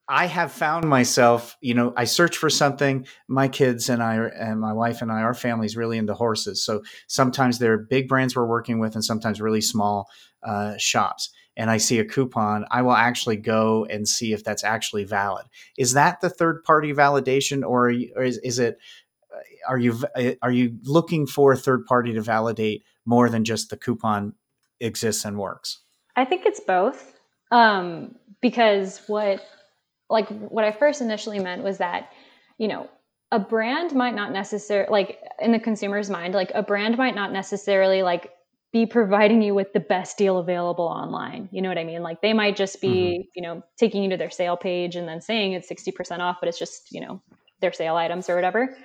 I have found myself, you know, I search for something. My kids and I, and my wife and I, our family's really into horses. So sometimes they're big brands we're working with, and sometimes really small uh, shops and I see a coupon, I will actually go and see if that's actually valid. Is that the third party validation, or, you, or is, is, it? Uh, are you uh, are you looking for a third party to validate more than just the coupon exists and works? I think it's both. Um, because what like what I first initially meant was that, you know, a brand might not necessarily like in the consumer's mind, like a brand might not necessarily like be providing you with the best deal available online. You know what I mean? Like they might just be, mm-hmm. you know, taking you to their sale page and then saying it's 60% off, but it's just, you know, their sale items or whatever.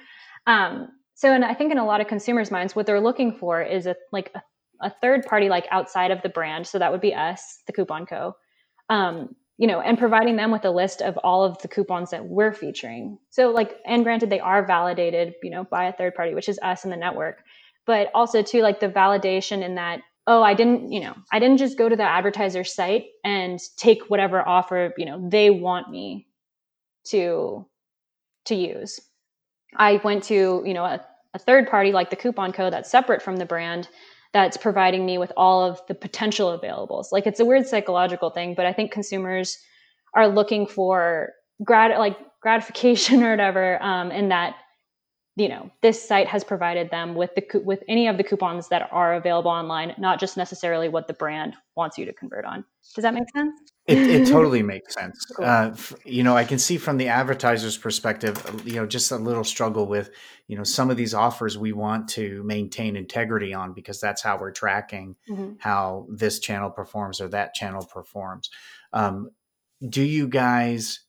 Um, so, and I think in a lot of consumers' minds, what they're looking for is a like a, a third party, like outside of the brand. So that would be us, the Coupon Co. Um, you know, and providing them with a list of all of the coupons that we're featuring. So, like, and granted, they are validated, you know, by a third party, which is us in the network but also too like the validation in that oh i didn't you know i didn't just go to the advertiser site and take whatever offer you know they want me to to use. I went to you know a, a third party like the coupon co that's separate from the brand that's providing me with all of the potential availables like it's a weird psychological thing but i think consumers are looking for grat like gratification or whatever um, in that you know this site has provided them with the with any of the coupons that are available online not just necessarily what the brand wants you to convert on. Does that make sense? It, it totally makes sense. Cool. uh, you know i can see from the advertiser's perspective you know just a little struggle with you know some of these offers we want to maintain integrity on because that's how we're tracking mm-hmm. how this channel performs or that channel performs. Um, do you guys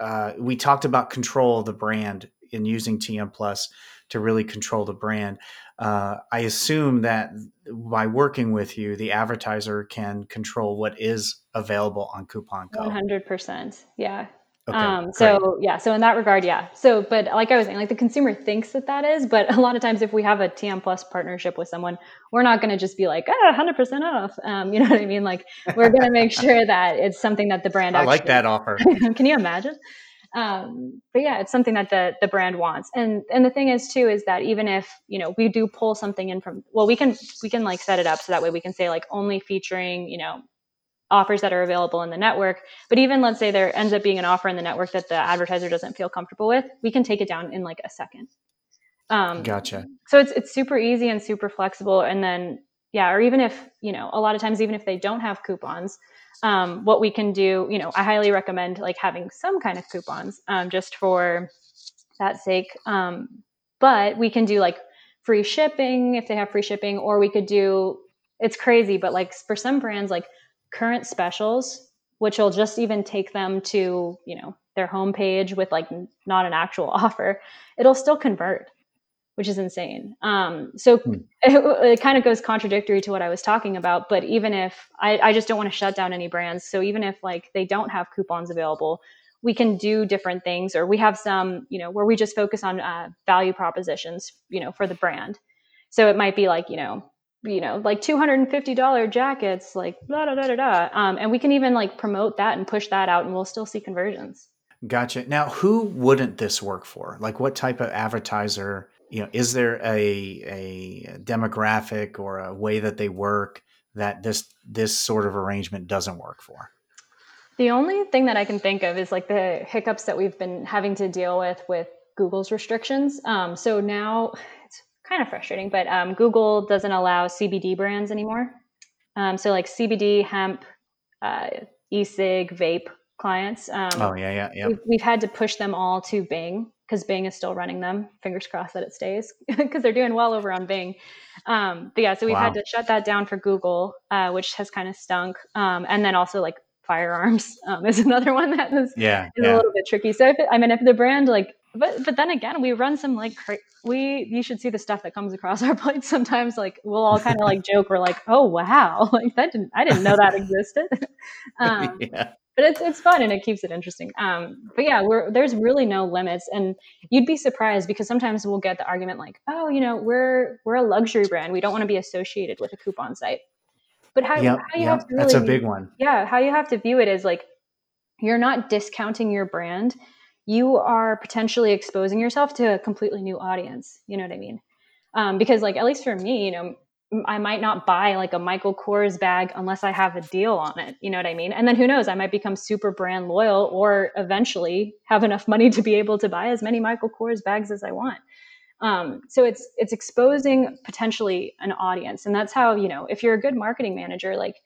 uh, we talked about control of the brand in using TM Plus to really control the brand. Uh, I assume that by working with you, the advertiser can control what is available on Coupon Co. One hundred percent, yeah. Okay, um, so yeah, so in that regard, yeah. So, but like I was saying, like the consumer thinks that that is, but a lot of times if we have a TM Plus partnership with someone, we're not going to just be like, ah, hundred percent off. Um, you know what I mean? Like we're going to make sure that it's something that the brand. I like that offer. can you imagine? Um, but yeah, it's something that the the brand wants. And and the thing is too is that even if you know we do pull something in from well, we can we can like set it up so that way we can say like only featuring you know offers that are available in the network. But even let's say there ends up being an offer in the network that the advertiser doesn't feel comfortable with, we can take it down in like a second. Um, gotcha. So it's it's super easy and super flexible. And then yeah, or even if you know a lot of times even if they don't have coupons, um, what we can do, you know, I highly recommend like having some kind of coupons um, just for that sake. Um, but we can do like free shipping if they have free shipping, or we could do, it's crazy, but like for some brands, like current specials, which will just even take them to, you know, their homepage with like not an actual offer, it'll still convert which is insane. Um, so hmm. it, it, kind of goes contradictory to what I was talking about. But even if I, I just don't want to shut down any brands, so even if like they don't have coupons available, we can do different things, or we have some, you know, where we just focus on uh, value propositions, you know, for the brand. So it might be like, you know, you know, like two hundred and fifty dollar jackets, like da da da da da, um, and we can even like promote that and push that out, and we'll still see conversions. Gotcha. Now, who wouldn't this work for? Like, what type of advertiser you know, is there a a demographic or a way that they work that this this sort of arrangement doesn't work for? The only thing that I can think of is like the hiccups that we've been having to deal with with Google's restrictions. Um, so now it's kind of frustrating, but um, Google doesn't allow CBD brands anymore. Um, so like CBD, hemp, uh, e-cig, vape clients. Um, oh yeah, yeah, yeah. We've, we've, had to push them all to Bing because Bing is still running them. Fingers crossed that it stays because they're doing well over on Bing. Um, but yeah, so we've wow. had to shut that down for Google, uh, which has kind of stunk. Um, and then also like firearms um, is another one that is, yeah, is yeah. a little bit tricky. So if it, I mean, if the brand like, but but then again, we run some like cra- we you should see the stuff that comes across our plates sometimes. Like we'll all kind of like joke, we're like, oh wow, like that didn't I didn't know that existed. um, yeah but it's it's fun and it keeps it interesting. Um, but yeah, we're there's really no limits, and you'd be surprised because sometimes we'll get the argument like, oh, you know, we're we're a luxury brand, we don't want to be associated with a coupon site. But how, yep, how you yep. have to really, that's a big one. Yeah, how you have to view it is like you're not discounting your brand, you are potentially exposing yourself to a completely new audience. You know what I mean? Um, because like at least for me, you know, I might not buy like a Michael Kors bag unless I have a deal on it. You know what I mean? And then who knows? I might become super brand loyal or eventually have enough money to be able to buy as many Michael Kors bags as I want. Um, so it's it's exposing potentially an audience, and that's how you know if you're a good marketing manager, like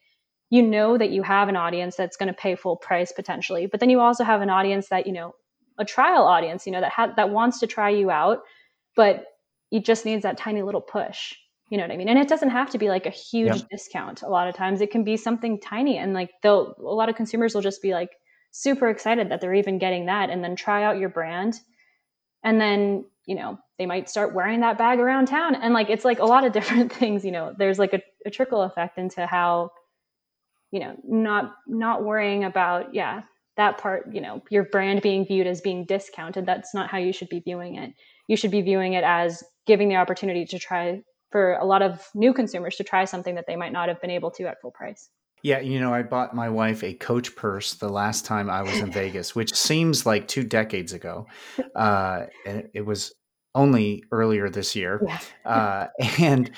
you know that you have an audience that's going to pay full price potentially, but then you also have an audience that you know a trial audience, you know that ha- that wants to try you out, but it just needs that tiny little push. You know what I mean? And it doesn't have to be like a huge yep. discount. A lot of times it can be something tiny, and like they'll a lot of consumers will just be like super excited that they're even getting that, and then try out your brand, and then you know they might start wearing that bag around town, and like it's like a lot of different things. You know, there's like a, a trickle effect into how you know not not worrying about yeah that part you know your brand being viewed as being discounted that's not how you should be viewing it you should be viewing it as giving the opportunity to try for a lot of new consumers to try something that they might not have been able to at full price yeah, you know, I bought my wife a Coach purse the last time I was in Vegas, which seems like two decades ago. Uh, and it was only earlier this year. Yeah. Uh, and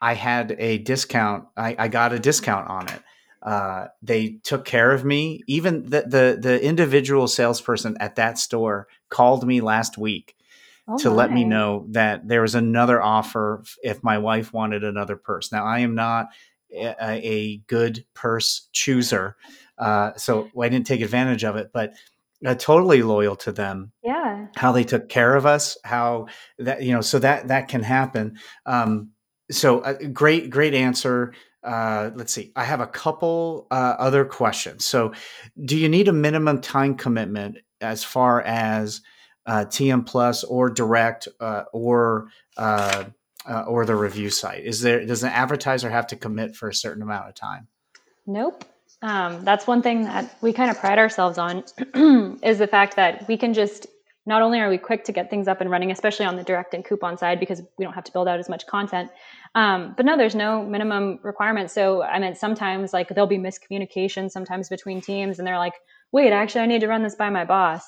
I had a discount. I, I, got a discount on it. Uh, they took care of me. Even the, the, the individual salesperson at that store called me last week oh to my. let me know that there was another offer if my wife wanted another purse. Now I am not a, a good purse chooser, uh, so I didn't take advantage of it, but. Uh, totally loyal to them. Yeah. How they took care of us, how that you know, so that that can happen. Um, so uh, great, great answer. Uh, let's see. I have a couple uh, other questions. So, do you need a minimum time commitment as far as uh, TM Plus or Direct uh, or uh, or the review site? Is there does an advertiser have to commit for a certain amount of time? Nope. Um, that's one thing that we kind of pride ourselves on is the fact that we can just not only are we quick to get things up and running, especially on the direct and coupon side, because we don't have to build out as much content. Um, but no, there's no minimum requirement. So I mean, sometimes like there'll be miscommunication sometimes between teams, and they're like, "Wait, actually, I need to run this by my boss."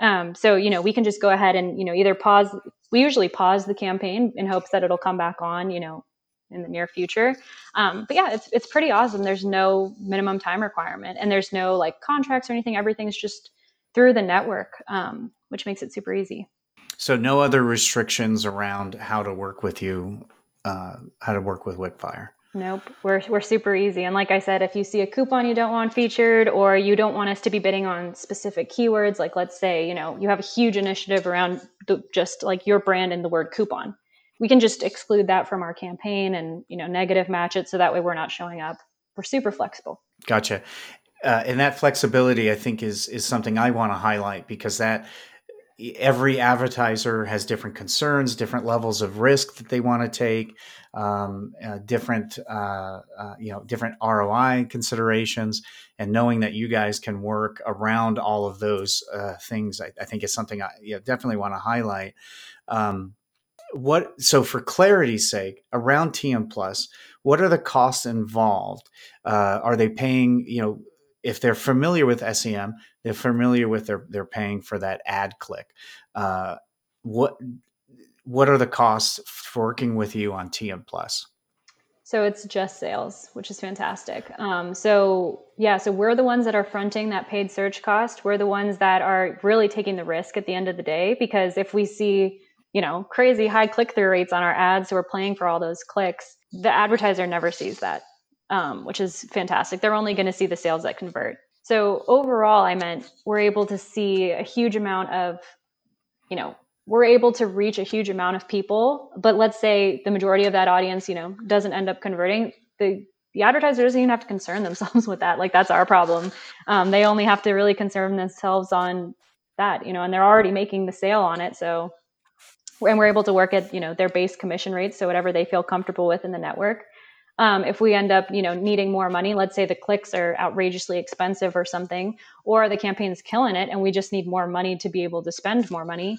Um, so you know, we can just go ahead and you know either pause. We usually pause the campaign in hopes that it'll come back on. You know, in the near future. Um, but yeah, it's it's pretty awesome. There's no minimum time requirement, and there's no like contracts or anything. Everything's just through the network. Um, which makes it super easy. So no other restrictions around how to work with you, uh, how to work with Wickfire. Nope, we're we're super easy. And like I said, if you see a coupon you don't want featured, or you don't want us to be bidding on specific keywords, like let's say you know you have a huge initiative around the, just like your brand and the word coupon, we can just exclude that from our campaign and you know negative match it so that way we're not showing up. We're super flexible. Gotcha. Uh, and that flexibility, I think, is is something I want to highlight because that every advertiser has different concerns, different levels of risk that they want to take, um, uh, different uh, uh, you know different ROI considerations, and knowing that you guys can work around all of those uh, things, I, I, think is something I definitely want to highlight. Um, what so for clarity's sake around TM Plus, what are the costs involved? Uh, are they paying you know if they're familiar with SEM, they're familiar with their they're paying for that ad click. Uh, what what are the costs for working with you on TM Plus? So it's just sales, which is fantastic. Um, so yeah, so we're the ones that are fronting that paid search cost. We're the ones that are really taking the risk at the end of the day because if we see you know crazy high click through rates on our ads, so we're paying for all those clicks, the advertiser never sees that um, which is fantastic. They're only going to see the sales that convert. So overall, I meant we're able to see a huge amount of, you know, we're able to reach a huge amount of people. But let's say the majority of that audience, you know, doesn't end up converting. The the advertiser doesn't even have to concern themselves with that. Like that's our problem. Um, they only have to really concern themselves on that, you know, and they're already making the sale on it. So, and we're able to work at you know their base commission rates, so whatever they feel comfortable with in the network um, if we end up you know needing more money let's say the clicks are outrageously expensive or something or the campaign's killing it and we just need more money to be able to spend more money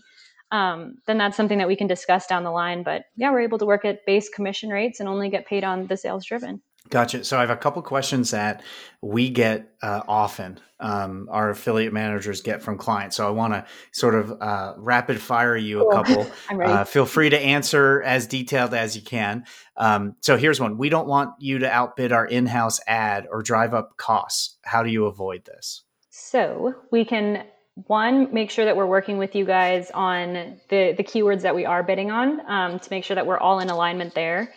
um, then that's something that we can discuss down the line. But yeah we're able to work at base commission rates and only get paid on the sales driven Gotcha. So I have a couple questions that we get uh, often. Um, our affiliate managers get from clients. So I want to sort of uh, rapid fire you a couple. Uh, feel free to answer as detailed as you can. Um, so here's one: We don't want you to outbid our in-house ad or drive up costs. How do you avoid this? So we can one, make sure that we're working with you guys on the the keywords that we are bidding on um, to make sure that we're all in alignment there.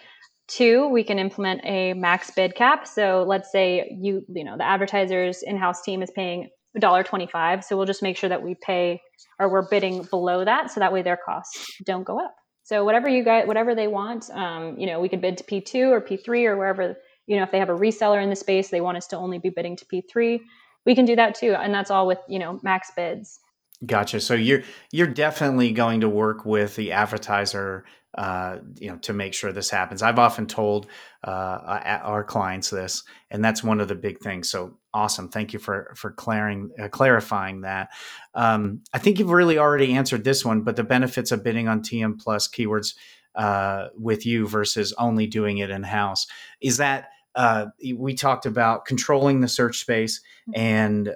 Two, we can implement a max bid cap. So let's say you you know the advertiser's in-house team is paying $1.25. So we'll just make sure that we pay or we're bidding below that so that way their costs don't go up. So whatever you guys, whatever they want, um, you know, we could bid to P2 or P3 or wherever, you know, if they have a reseller in the space, they want us to only be bidding to P3, we can do that too. And that's all with, you know, max bids. Gotcha. So you're you're definitely going to work with the advertiser, uh, you know, to make sure this happens. I've often told uh, our clients this, and that's one of the big things. So awesome! Thank you for for clarifying uh, clarifying that. Um, I think you've really already answered this one, but the benefits of bidding on TM Plus keywords uh, with you versus only doing it in house is that. Uh, we talked about controlling the search space mm-hmm. and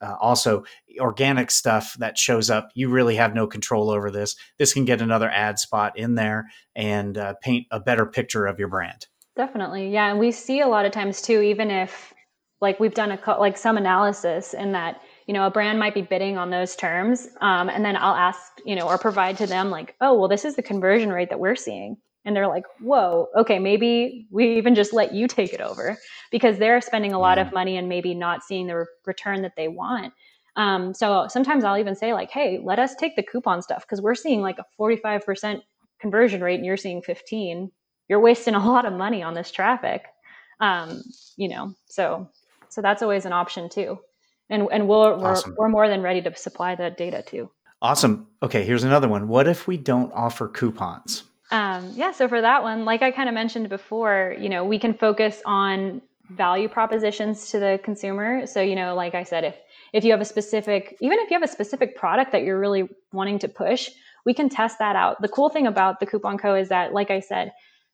uh, also organic stuff that shows up you really have no control over this. This can get another ad spot in there and uh, paint a better picture of your brand. Definitely. Yeah and we see a lot of times too even if like we've done a like some analysis in that you know a brand might be bidding on those terms um, and then i'll ask you know or provide to them like oh well this is the conversion rate that we're seeing and they're like whoa okay maybe we even just let you take it over because they're spending a lot of money and maybe not seeing the re- return that they want. Um, so sometimes i'll even say like hey let us take the coupon stuff because we're seeing like a 45% conversion rate and you're seeing 15 you're wasting a lot of money on this traffic. Um, you know so so that's always an option too. And and we'll, awesome. we're, we're more than ready to supply that data too. Awesome. Okay here's another one. What if we don't offer coupons um, yeah, so for that one, like I kind of mentioned before, you know, we can focus on value propositions to the consumer. So, you know, like I said, if if you have a specific, even if you have a specific product that you're really wanting to push, we can test that out. The cool thing about the coupon co is that, like I said,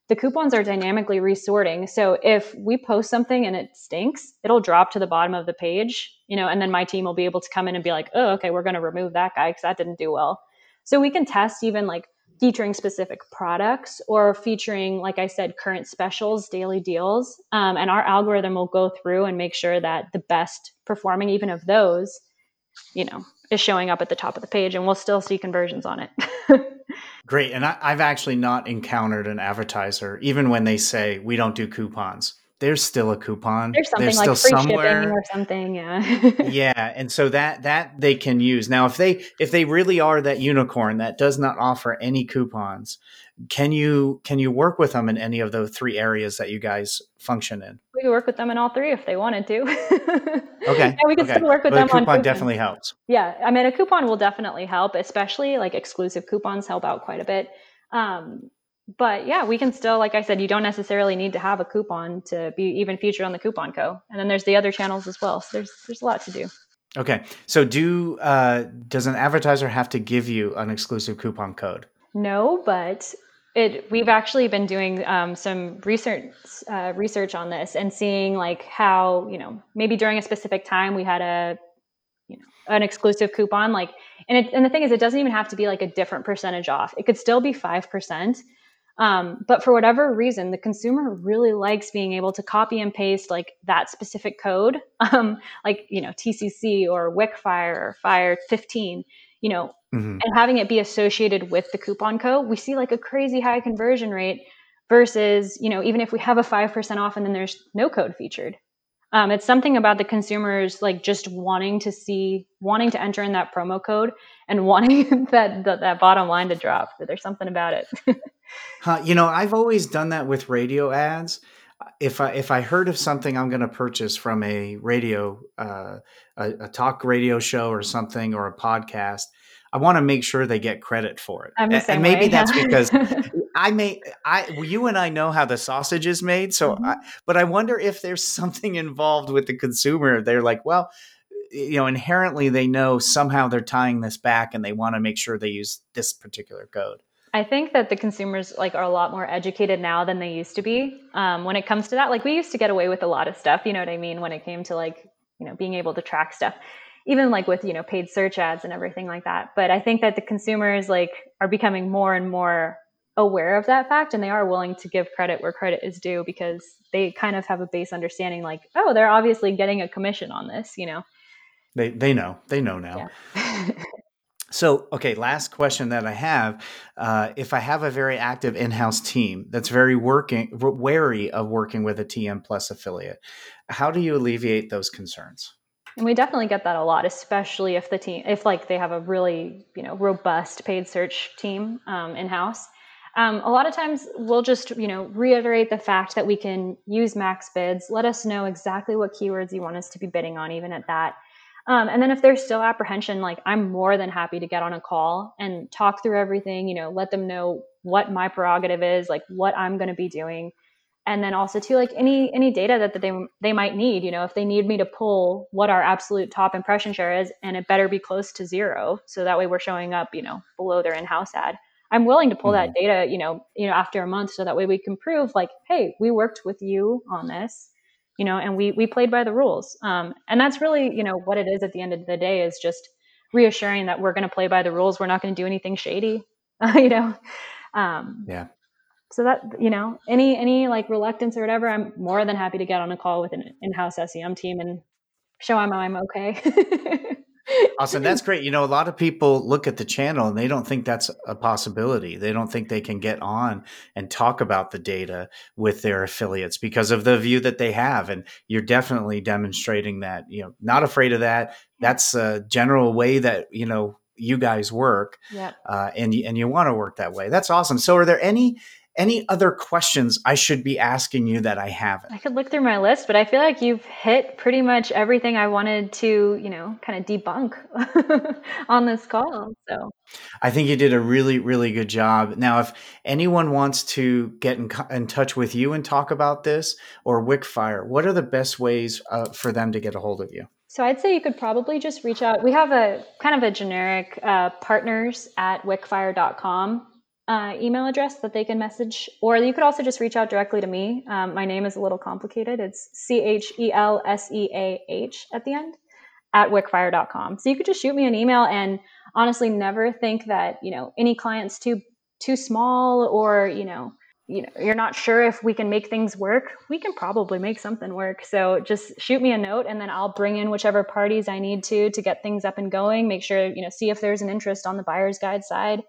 the coupons are dynamically resorting. So if we post something and it stinks, it'll drop to the bottom of the page, you know, and then my team will be able to come in and be like, oh, okay, we're going to remove that guy because that didn't do well. So we can test even like featuring specific products or featuring, like I said, current specials, daily deals. Um, and our algorithm will go through and make sure that the best performing, even of those, you know, is showing up at the top of the page and we'll still see conversions on it. Great. And I, have actually not encountered an advertiser, even when they say we don't do coupons there's still a coupon. There's something There's like free somewhere. shipping or something, yeah. yeah, and so that that they can use. Now if they if they really are that unicorn that does not offer any coupons, can you can you work with them in any of those three areas that you guys function in? We could work with them in all three if they wanted to. okay. Yeah, we could okay. still work with but them a coupon on definitely helps. Yeah, I mean a coupon will definitely help, especially like exclusive coupons help out quite a bit. Um, but yeah, we can still, like I said, you don't necessarily need to have a coupon to be even featured on the Coupon Co. And then there's the other channels as well. So there's there's a lot to do. Okay, so do uh, does an advertiser have to give you an exclusive coupon code? No, but it we've actually been doing um, some research uh, research on this and seeing like how you know maybe during a specific time we had a you know an exclusive coupon like and it, and the thing is it doesn't even have to be like a different percentage off it could still be 5% um, but for whatever reason, the consumer really likes being able to copy and paste like that specific code, um, like you know TCC or Wickfire or Fire 15, you know, mm-hmm. and having it be associated with the coupon code. We see like a crazy high conversion rate versus you know even if we have a five percent off and then there's no code featured. Um, it's something about the consumers like just wanting to see, wanting to enter in that promo code and wanting that, that, that bottom line to drop. There's something about it. huh, you know, I've always done that with radio ads. If I if I heard of something I'm going to purchase from a radio, uh, a, a talk radio show or something or a podcast, I want to make sure they get credit for it. and, and maybe way, that's because I may I you and I know how the sausage is made, so mm-hmm. I, but I wonder if there's something involved with the consumer. They're like, well, you know, inherently they know somehow they're tying this back and they want to make sure they use this particular code. I think that the consumers like are a lot more educated now than they used to be um, when it comes to that. Like we used to get away with a lot of stuff, you know what I mean, when it came to like you know being able to track stuff, even like with you know paid search ads and everything like that. But I think that the consumers like are becoming more and more aware of that fact and they are willing to give credit where credit is due because they kind of have a base understanding like oh they're obviously getting a commission on this you know They they know. They know now. Yeah. So, okay, last question that I have: uh, If I have a very active in-house team that's very working wary of working with a TM Plus affiliate, how do you alleviate those concerns? And we definitely get that a lot, especially if the team, if like they have a really you know robust paid search team um, in house. Um, a lot of times we'll just you know reiterate the fact that we can use max bids. Let us know exactly what keywords you want us to be bidding on, even at that. Um, and then if there's still apprehension, like I'm more than happy to get on a call and talk through everything, you know, let them know what my prerogative is, like what I'm going to be doing. And then also too, like any any data that, that they they might need, you know, if they need me to pull what our absolute top impression share is, and it better be close to zero, so that way we're showing up, you know, below their in-house ad. I'm willing to pull mm-hmm. that data, you know, you know, after a month, so that way we can prove, like, hey, we worked with you on this, you know, and we we played by the rules. Um, and that's really, you know, what it is at the end of the day is just reassuring that we're going to play by the rules. We're not going to do anything shady, you know. Um, yeah. So that you know, any any like reluctance or whatever, I'm more than happy to get on a call with an in-house SEM team and show them I'm okay. awesome. That's great. You know, a lot of people look at the channel and they don't think that's a possibility. They don't think they can get on and talk about the data with their affiliates because of the view that they have. And you're definitely demonstrating that, you know, not afraid of that. That's a general way that, you know, you guys work. Yeah. Uh, and, and you want to work that way. That's awesome. So are there any any other questions I should be asking you that I haven't? I could look through my list, but I feel like you've hit pretty much everything I wanted to, you know, kind of debunk on this call. So I think you did a really, really good job. Now, if anyone wants to get in, in touch with you and talk about this or Wickfire, what are the best ways uh, for them to get a hold of you? So I'd say you could probably just reach out. We have a kind of a generic uh, partners at wickfire.com uh, email address that they can message, or you could also just reach out directly to me. Um, my name is a little complicated. It's C H E L S E A H at the end at wickfire.com. So you could just shoot me an email and honestly never think that, you know, any client's too too small or, you know, you know, you're not sure if we can make things work. We can probably make something work. So just shoot me a note and then I'll bring in whichever parties I need to to get things up and going, make sure, you know, see if there's an interest on the buyer's guide side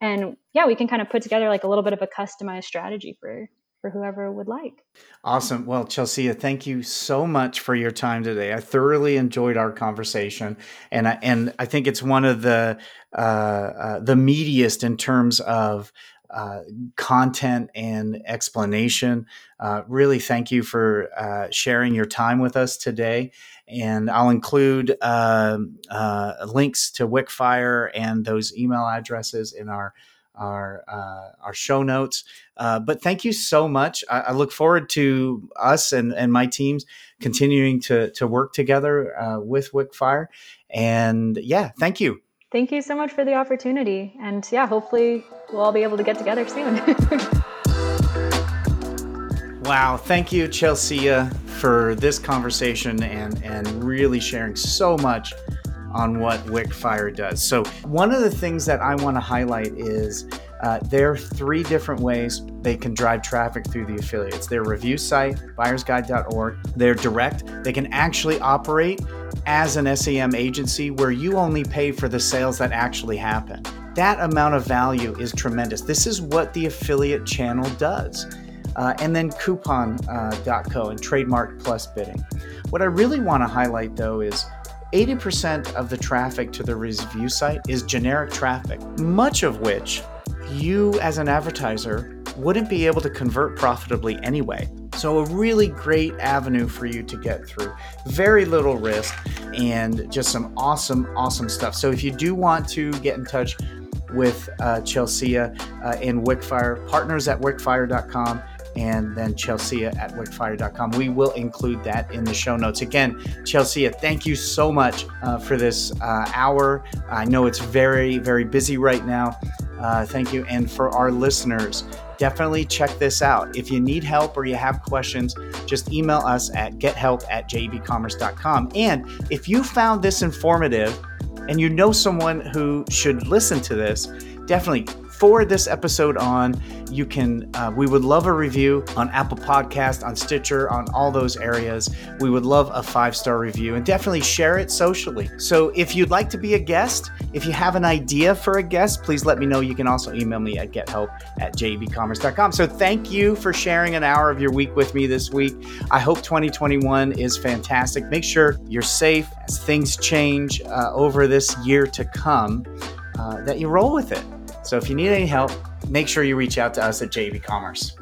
and yeah we can kind of put together like a little bit of a customized strategy for for whoever would like. Awesome. Well, Chelsea, thank you so much for your time today. I thoroughly enjoyed our conversation, and I, and I think it's one of the uh, uh, the meatiest in terms of uh, content and explanation. Uh, really, thank you for uh, sharing your time with us today. And I'll include um, uh, links to Wickfire and those email addresses in our our uh, our show notes. but thank you so much. I, I, look forward to us and, and my teams continuing to to work together with Wickfire. And yeah, thank you. Thank you so much for the opportunity. And yeah, hopefully we'll all be able to get together soon. wow. Thank you, Chelsea, for this conversation and, and really sharing so much on what Wickfire does. So, one of the things that I want to highlight is uh, there are three different ways they can drive traffic through the affiliates. Their review site, buyersguide.org, they're direct. They can actually operate as an SEM agency where you only pay for the sales that actually happen. That amount of value is tremendous. This is what the affiliate channel does. Uh, and then coupon.co uh, and trademark plus bidding. What I really want to highlight though is 80% of the traffic to the review site is generic traffic, much of which you as an advertiser wouldn't be able to convert profitably anyway. So, a really great avenue for you to get through. Very little risk and just some awesome, awesome stuff. So, if you do want to get in touch with uh, Chelsea uh, in Wickfire, partners at wickfire.com and then Chelsea at wickfire.com. We will include that in the show notes. Again, Chelsea, thank you so much uh, for this uh, hour. I know it's very, very busy right now. Uh, thank you. And for our listeners, definitely check this out. If you need help or you have questions, just email us at gethelp at jebcommerce.com. And if you found this informative and you know someone who should listen to this, definitely forward this episode on. You can, uh, we would love a review on Apple Podcast, on Stitcher, on all those areas. We would love a five star review and definitely share it socially. So if you'd like to be a guest, if you have an idea for a guest, please let me know. You can also email me at gethelp at jebcommerce.com. So thank you for sharing an hour of your week with me this week. I hope 2021 is fantastic. Make sure you're safe as things change uh, over this year to come, uh, that you roll with it. So if you need any help, make sure you reach out to us at JEB Commerce.